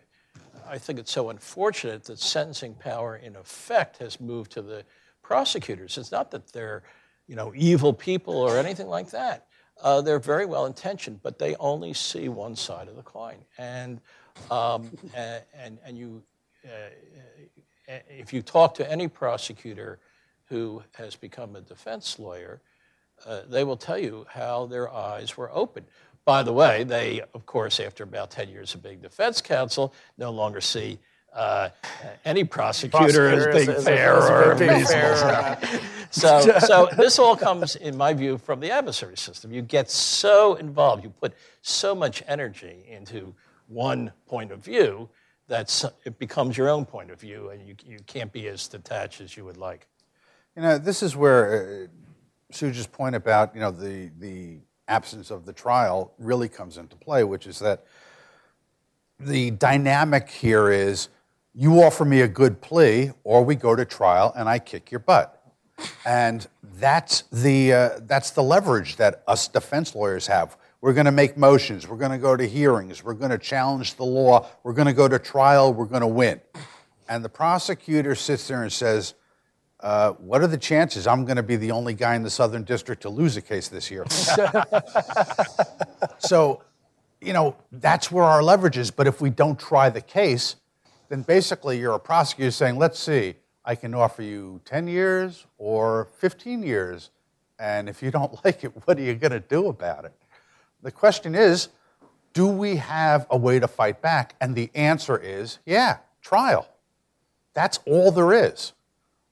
I think it's so unfortunate that sentencing power, in effect, has moved to the prosecutors. It's not that they're, you know, evil people or anything like that. Uh, they're very well intentioned, but they only see one side of the coin. And, um, and, and you, uh, if you talk to any prosecutor who has become a defense lawyer, uh, they will tell you how their eyes were opened. By the way, they, of course, after about 10 years of being defense counsel, no longer see uh, any prosecutor, Prosecutor as being as fair as a- or being reasonable. fair, [laughs] So, so this all comes, in my view, from the adversary system. You get so involved, you put so much energy into one point of view that it becomes your own point of view, and you, you can't be as detached as you would like. You know, this is where uh, Suja's point about you know the the absence of the trial really comes into play, which is that the dynamic here is you offer me a good plea, or we go to trial and I kick your butt, and that's the uh, that's the leverage that us defense lawyers have. We're going to make motions. We're going to go to hearings. We're going to challenge the law. We're going to go to trial. We're going to win. And the prosecutor sits there and says, uh, what are the chances I'm going to be the only guy in the Southern District to lose a case this year? [laughs] so, you know, that's where our leverage is. But if we don't try the case, then basically you're a prosecutor saying, let's see, I can offer you 10 years or 15 years. And if you don't [laughs] like it, what are you going to do about it? The question is, do we have a way to fight back? And the answer is, yeah, trial. That's all there is.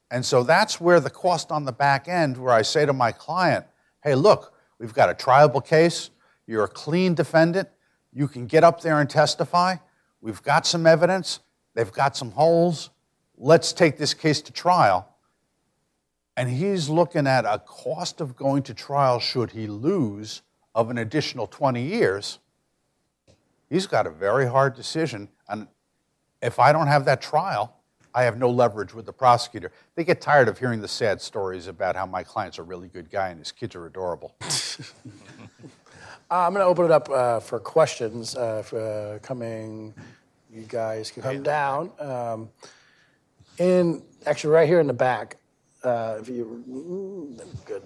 And so that's where the cost on the back end, where I say to my client, hey, look, we've got a triable case. You're a clean defendant. You can get up there and testify. We've got some evidence. They've got some holes. Let's take this case to trial. And he's looking at a cost of going to trial should he lose of an additional 20 years. He's got a very hard decision. And if I don't have that trial, I have no leverage with the prosecutor. They get tired of hearing the sad stories about how my client's a really good guy and his kids are adorable. [laughs] Uh, I'm going to open it up uh, for questions. Uh, if, uh, coming, you guys can come down. Um, in actually, right here in the back. Uh, if you, mm, good.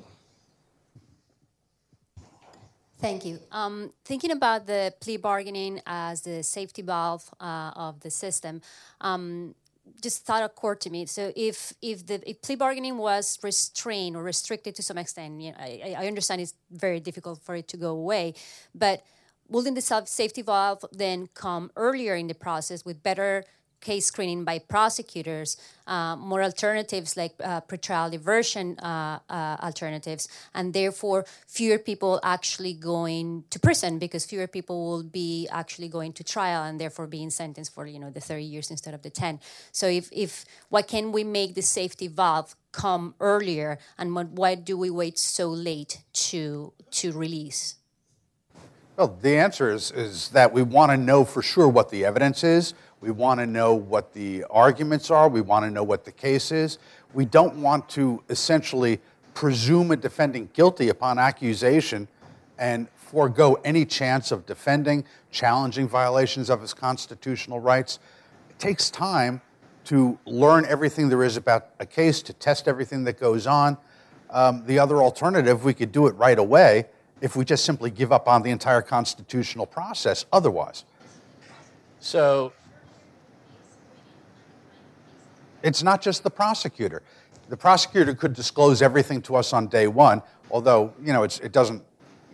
Thank you. Um, thinking about the plea bargaining as the safety valve uh, of the system, um, just thought occurred to me. So if if the if plea bargaining was restrained or restricted to some extent, you know, I, I understand it's very difficult for it to go away, but wouldn't the safety valve then come earlier in the process with better case screening by prosecutors, uh, more alternatives like uh, pretrial diversion uh, uh, alternatives, and therefore fewer people actually going to prison because fewer people will be actually going to trial and therefore being sentenced for you know the 30 years instead of the 10. So if, if why can we make the safety valve come earlier, and why do we wait so late to to release? Well, the answer is, is that we want to know for sure what the evidence is. We want to know what the arguments are. We want to know what the case is. We don't want to essentially presume a defendant guilty upon accusation and forego any chance of defending, challenging violations of his constitutional rights. It takes time to learn everything there is about a case, to test everything that goes on. Um, the other alternative, we could do it right away if we just simply give up on the entire constitutional process otherwise. So it's not just the prosecutor. The prosecutor could disclose everything to us on day one, although, you know, it doesn't,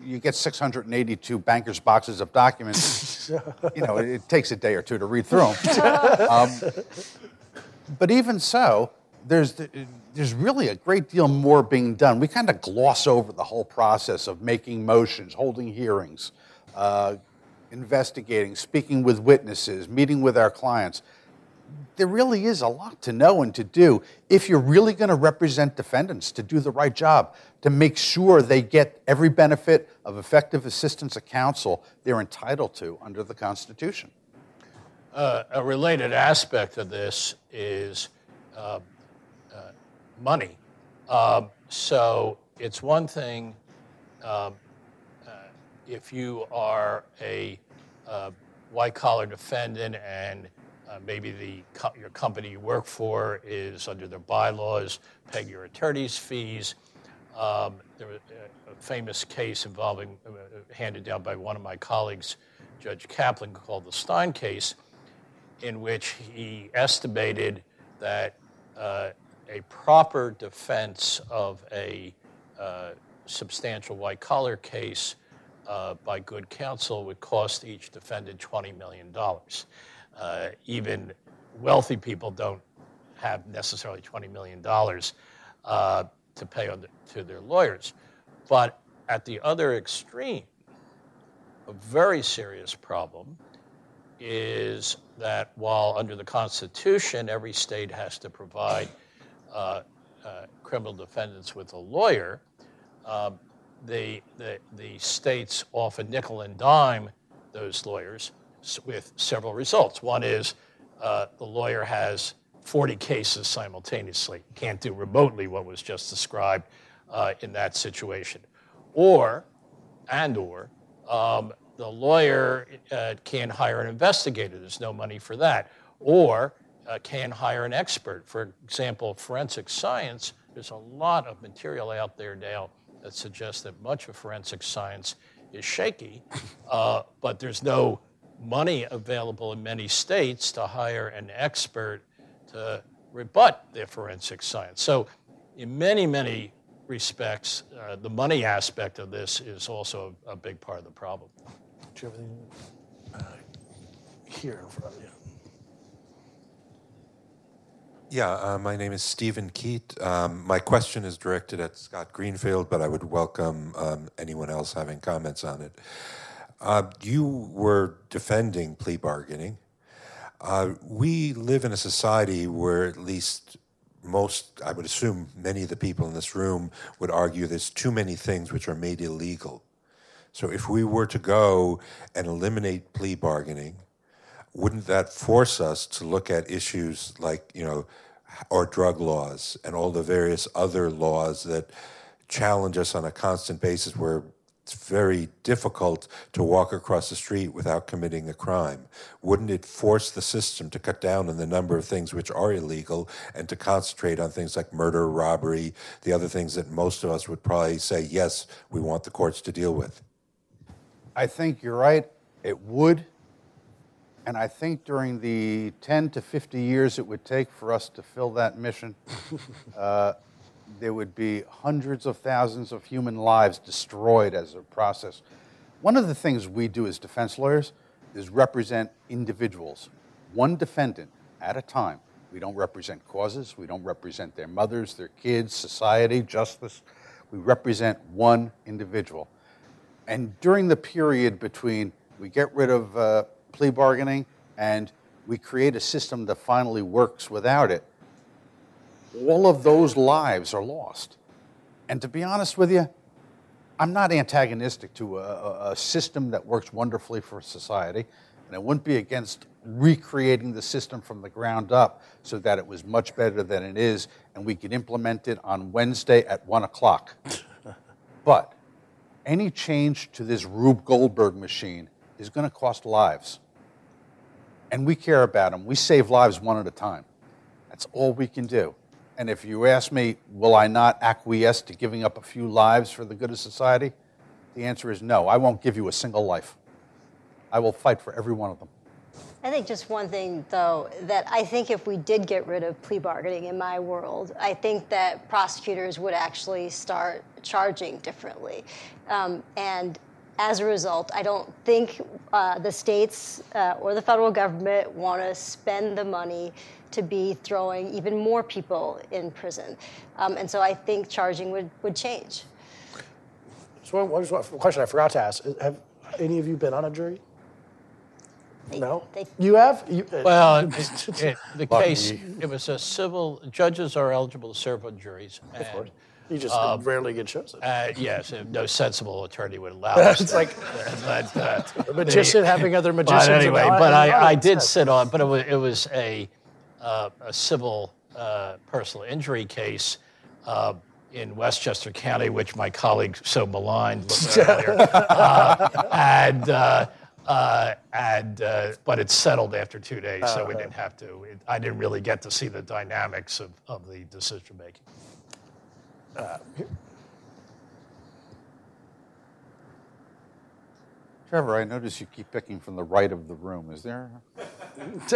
you get 682 banker's boxes of documents. [laughs] you know, it, it, takes a day or two to read through them. [laughs] Um, but even so, there's, there's really a great deal more being done. We kind of gloss over the whole process of making motions, holding hearings, uh, investigating, speaking with witnesses, meeting with our clients. There really is a lot to know and to do if you're really going to represent defendants to do the right job, to make sure they get every benefit of effective assistance of counsel they're entitled to under the Constitution. Uh, a related aspect of this is uh, money. Um, so it's one thing um, uh, if you are a uh, white collar defendant and uh, maybe the co- your company you work for is under their bylaws paying your attorney's fees. Um, there was a, famous case involving uh, handed down by one of my colleagues, Judge Kaplan, called the Stein case, in which he estimated that uh, a proper defense of a uh, substantial white collar case uh, by good counsel would cost each defendant $20 million. Uh, even wealthy people don't have necessarily $20 million uh, to pay the, to their lawyers. But at the other extreme, a very serious problem is that while under the Constitution, every state has to provide uh, uh, criminal defendants with a lawyer, um, the, the, the states often nickel and dime those lawyers with several results. One is uh, the lawyer has 40 cases simultaneously, can't do remotely what was just described uh, in that situation. Or, and or, um, the lawyer uh, can't hire an investigator, there's no money for that. Or uh, can hire an expert. For example, forensic science, there's a lot of material out there now that suggests that much of forensic science is shaky, uh, but there's no money available in many states to hire an expert to rebut their forensic science. So, in many, many respects, uh, the money aspect of this is also a, a, big part of the problem. Do you have anything uh, here in front of you? Yeah, uh, my name is Stephen Keat. Um, my question is directed at Scott Greenfield, but I would welcome um, anyone else having comments on it. Uh, you were defending plea bargaining. Uh, we live in a society where at least most, I would assume many of the people in this room would argue there's too many things which are made illegal. So if we were to go and eliminate plea bargaining, wouldn't that force us to look at issues like, you know, or drug laws and all the various other laws that challenge us on a constant basis where it's very difficult to walk across the street without committing a crime. Wouldn't it force the system to cut down on the number of things which are illegal and to concentrate on things like murder, robbery, the other things that most of us would probably say, yes, we want the courts to deal with? I think you're right. It would. And I think during the 10 to 50 years it would take for us to fill that mission, [laughs] uh, there would be hundreds of thousands of human lives destroyed as a process. One of the things we do as defense lawyers is represent individuals. One defendant at a time. We don't represent causes, we don't represent their mothers, their kids, society, justice. We represent one individual. And during the period between we get rid of uh, plea bargaining and we create a system that finally works without it, all of those lives are lost. And to be honest with you, I'm not antagonistic to a, a, system that works wonderfully for society, and I wouldn't be against recreating the system from the ground up so that it was much better than it is, and we could implement it on Wednesday at 1 o'clock. [laughs] but any change to this Rube Goldberg machine is going to cost lives. And we care about them. We save lives one at a time. That's all we can do. And if you ask me, will I not acquiesce to giving up a few lives for the good of society? The answer is no. I won't give you a single life. I will fight for every one of them. I think just one thing, though, that I think if we did get rid of plea bargaining in my world, I think that prosecutors would actually start charging differently. Um, and as a result, I don't think uh, the states uh, or the federal government want to spend the money to be throwing even more people in prison. Um, and so I think charging would, would change. So one, one question I forgot to ask: Have any of you been on a jury? They- No. they- you have. You, uh, Well, [laughs] it, it, the case, it was a civil, judges are eligible to serve on juries. of course. You just rarely get chosen. Uh, yes, uh, no sensible attorney would allow [laughs] us. It's like [laughs] but, uh, a magician having other magicians. But anyway, but I, I did stuff. sit on, but it was, it was a, uh, a civil uh, personal injury case uh, in Westchester County, which my colleague so maligned earlier. [laughs] uh, and, uh, uh, and, uh, but it settled after two days, so we didn't have to. It, I didn't really get to see the dynamics of, of the decision making. Trevor, I notice you keep picking from the right of the room. Is there?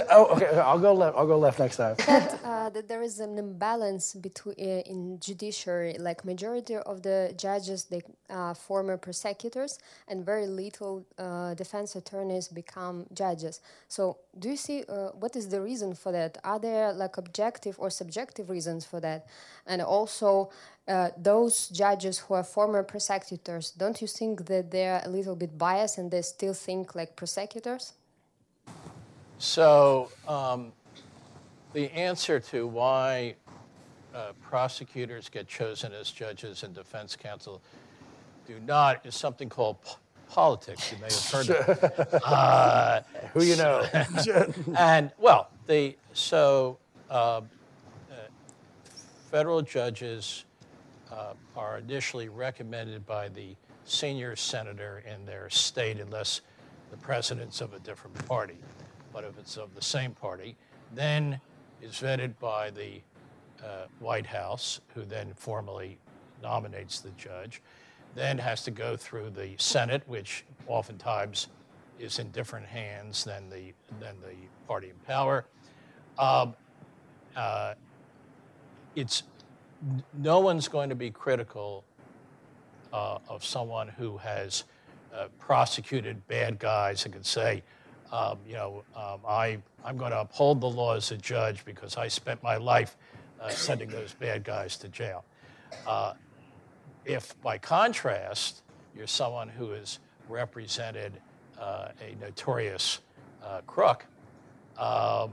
Oh, okay. I'll go left. I'll go left next time. uh, that there is an imbalance between uh, in judiciary like majority of the judges they uh, former prosecutors and very little uh, defense attorneys become judges so do you see uh, what is the reason for that are there like objective or subjective reasons for that and also uh, those judges who are former prosecutors don't you think that they're a little bit biased and they still think like prosecutors So, um, the answer to why uh, prosecutors get chosen as judges and defense counsel do not is something called p- politics. You may have heard of it. [laughs] Who you know? [laughs] And, well, the, so uh, uh, federal judges uh, are initially recommended by the senior senator in their state unless the president's of a different party. But if it's of the same party, then is vetted by the uh, White House, who then formally nominates the judge, then has to go through the Senate, which oftentimes is in different hands than the, than the party in power. Um, uh, it's no one's going to be critical uh, of someone who has uh, prosecuted bad guys and can say, um, you know, um, I, I'm going to uphold the law as a judge because I spent my life uh, sending those bad guys to jail. Uh, if, by contrast, you're someone who has represented uh, a notorious uh, crook, um,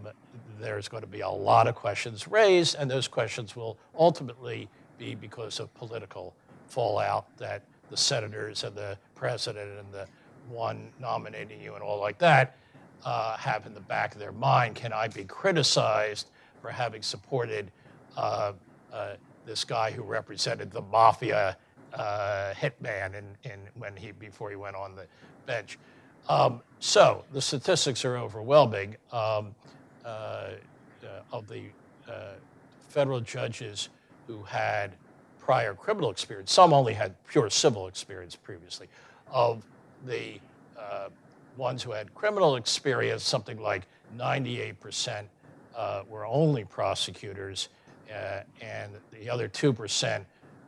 there's going to be a lot of questions raised, and those questions will ultimately be because of political fallout that the senators and the president and the one nominating you and all like that uh, have in the back of their mind. Can I be criticized for having supported uh, uh, this guy who represented the mafia uh, hitman in, in when he before he went on the bench? Um, so the statistics are overwhelming. Um, uh, uh, of the federal judges who had prior criminal experience, some only had pure civil experience previously. Of the ones who had criminal experience, something like 98% uh, were only prosecutors, uh, and the other 2%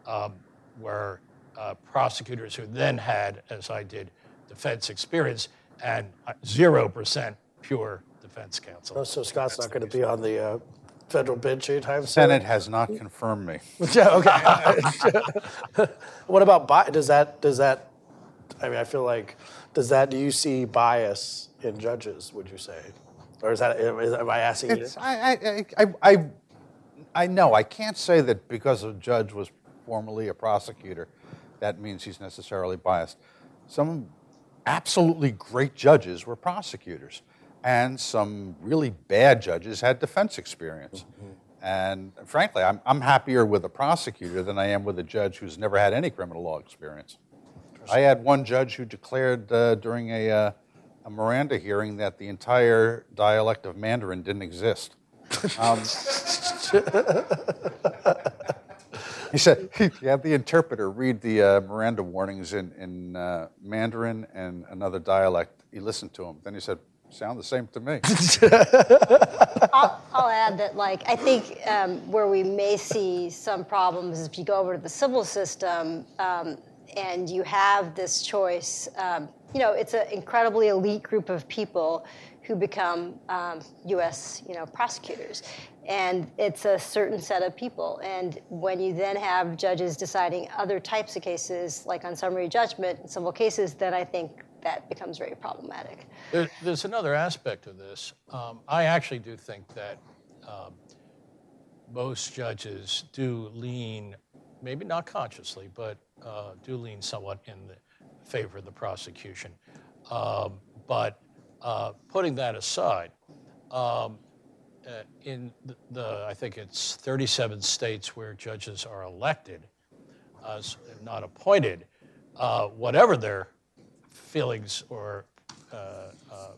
um, were uh, prosecutors who then had, as I did, defense experience, and uh, 0% pure defense counsel. Oh, So Scott's not going to be on the uh, federal bench anytime soon? Senate has not confirmed me. [laughs] Yeah, okay. [laughs] what about bi- does that does that? I mean, I feel like does that? Do you see bias in judges? Would you say, or is that is, am I asking you? It's, I, I, I, I, I know I can't say that because a judge was formerly a prosecutor, that means he's necessarily biased. Some absolutely great judges were prosecutors, and some really bad judges had defense experience. Mm-hmm. And frankly, I'm, I'm happier with a prosecutor than I am with a judge who's never had any criminal law experience. I had one judge who declared uh, during a, uh, a Miranda hearing that the entire dialect of Mandarin didn't exist. Um, [laughs] he said he had the interpreter read the uh, Miranda warnings in, in uh, Mandarin and another dialect. He listened to him. Then he said, sound the same to me. [laughs] I'll, I'll add that, like, I think um, where we may see some problems is if you go over to the civil system um, and you have this choice. Um, you know, it's an incredibly elite group of people who become um, U.S. you know prosecutors, and it's a certain set of people. And when you then have judges deciding other types of cases, like on summary judgment in civil cases, then I think that becomes very problematic. There, there's another aspect of this. Um, I actually do think that um, most judges do lean, maybe not consciously, but uh, do lean somewhat in favor of the prosecution. Um, but uh, putting that aside, um, uh, in the, the, I think it's 37 states where judges are elected, uh, not appointed, uh, whatever their feelings or uh,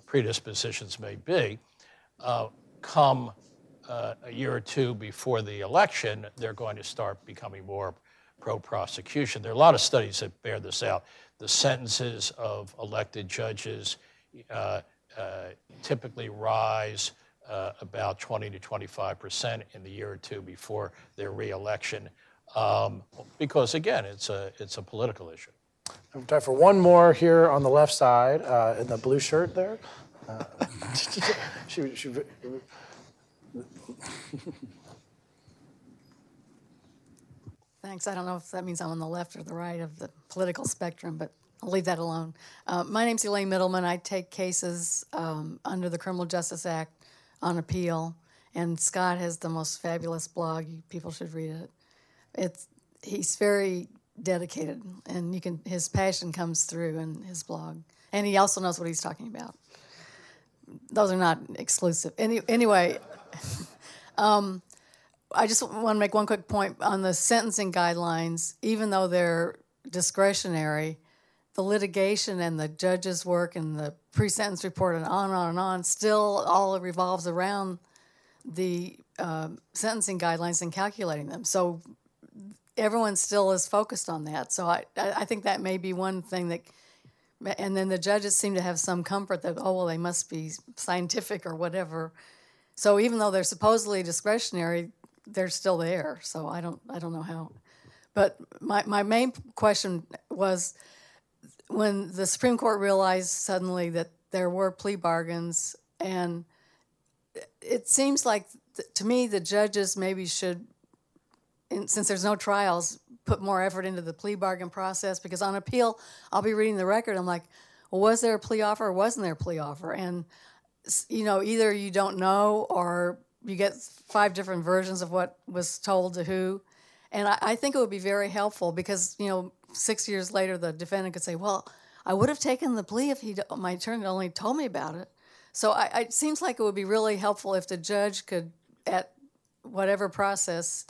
predispositions may be, come uh, a year or two before the election, they're going to start becoming more pro prosecution. There are a lot of studies that bear this out. The sentences of elected judges uh, uh, typically rise uh, about 20 to 25 percent in the year or two before their reelection, um, because again, it's a it's a political issue. I have time for one more here on the left side uh, in the blue shirt there. Uh, [laughs] she, she, Thanks. I don't know if that means I'm on the left or the right of the political spectrum, but I'll leave that alone. Uh, my name's Elaine Mittleman. I take cases um, under the Criminal Justice Act on appeal, and Scott has the most fabulous blog. People should read it. It's he's very dedicated, and you can his passion comes through in his blog, and he also knows what he's talking about. Those are not exclusive. Any, anyway. [laughs] I just want to make one quick point on the sentencing guidelines. Even though they're discretionary, the litigation and the judge's work and the pre-sentence report and on and on and on still all revolves around the um, sentencing guidelines and calculating them. So everyone still is focused on that. So I I think that may be one thing that, and then the judges seem to have some comfort that oh well they must be scientific or whatever. So even though they're supposedly discretionary, they're still there. So I don't I don't know how. But my, my main question was when the Supreme Court realized suddenly that there were plea bargains, and it seems like to me the judges maybe should, since there's no trials, put more effort into the plea bargain process because on appeal I'll be reading the record. I'm like, well, was there a plea offer or wasn't there a plea offer? And you know, either you don't know or you get five different versions of what was told to who. And I, I think it would be very helpful because, you know, six years later, the defendant could say, well, I would have taken the plea if he, my attorney only told me about it. So I, it seems like it would be really helpful if the judge could, at whatever process,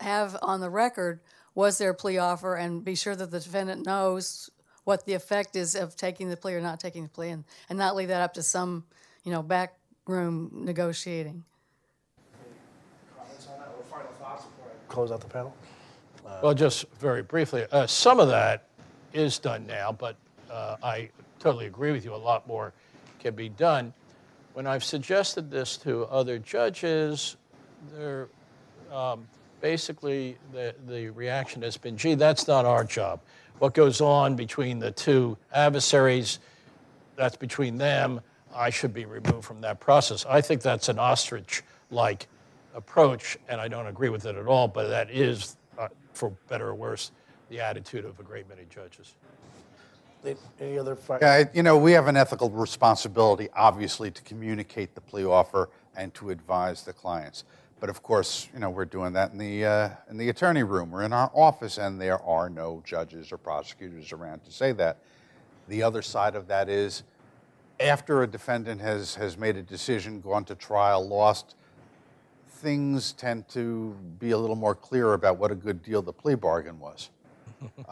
have on the record, was there a plea offer and be sure that the defendant knows what the effect is of taking the plea or not taking the plea and, and not leave that up to some, you know, back room negotiating. Close out the panel. Well, just very briefly, uh, some of that is done now, but uh, I totally agree with you. A lot more can be done. When I've suggested this to other judges, they're um, basically the, the reaction has been, gee, that's not our job. What goes on between the two adversaries, that's between them. I should be removed from that process. I think that's an ostrich-like approach, and I don't agree with it at all, but that is, uh, for better or worse, the attitude of a great many judges. Any other? fi- Yeah, you know, we have an ethical responsibility, obviously, to communicate the plea offer and to advise the clients. But of course, you know, we're doing that in the, uh, in the attorney room. We're in our office, and there are no judges or prosecutors around to say that. The other side of that is, after a defendant has, has made a decision, gone to trial, lost, things tend to be a little more clear about what a good deal the plea bargain was [laughs]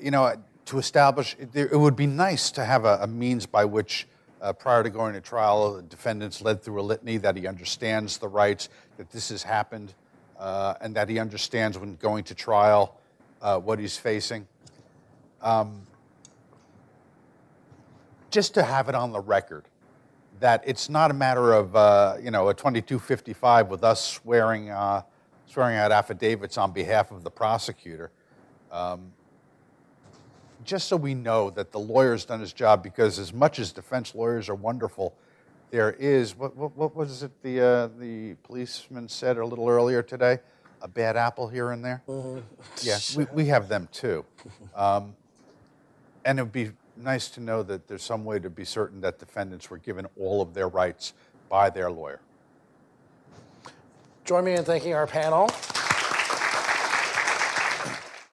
you know, to establish, it, it would be nice to have a, a means by which, uh, prior to going to trial, the defendant's led through a litany that he understands the rights, that this has happened, uh, and that he understands when going to trial uh, what he's facing. Um, just to have it on the record that it's not a matter of uh, you know a 2255 with us swearing uh, swearing out affidavits on behalf of the prosecutor just so we know that the lawyer's done his job, because as much as defense lawyers are wonderful, there is what, what, what was it the uh, the policeman said a little earlier today? A bad apple here and there. Yeah, we, we have them too, um, and it would be nice to know that there's some way to be certain that defendants were given all of their rights by their lawyer. Join me in thanking our panel.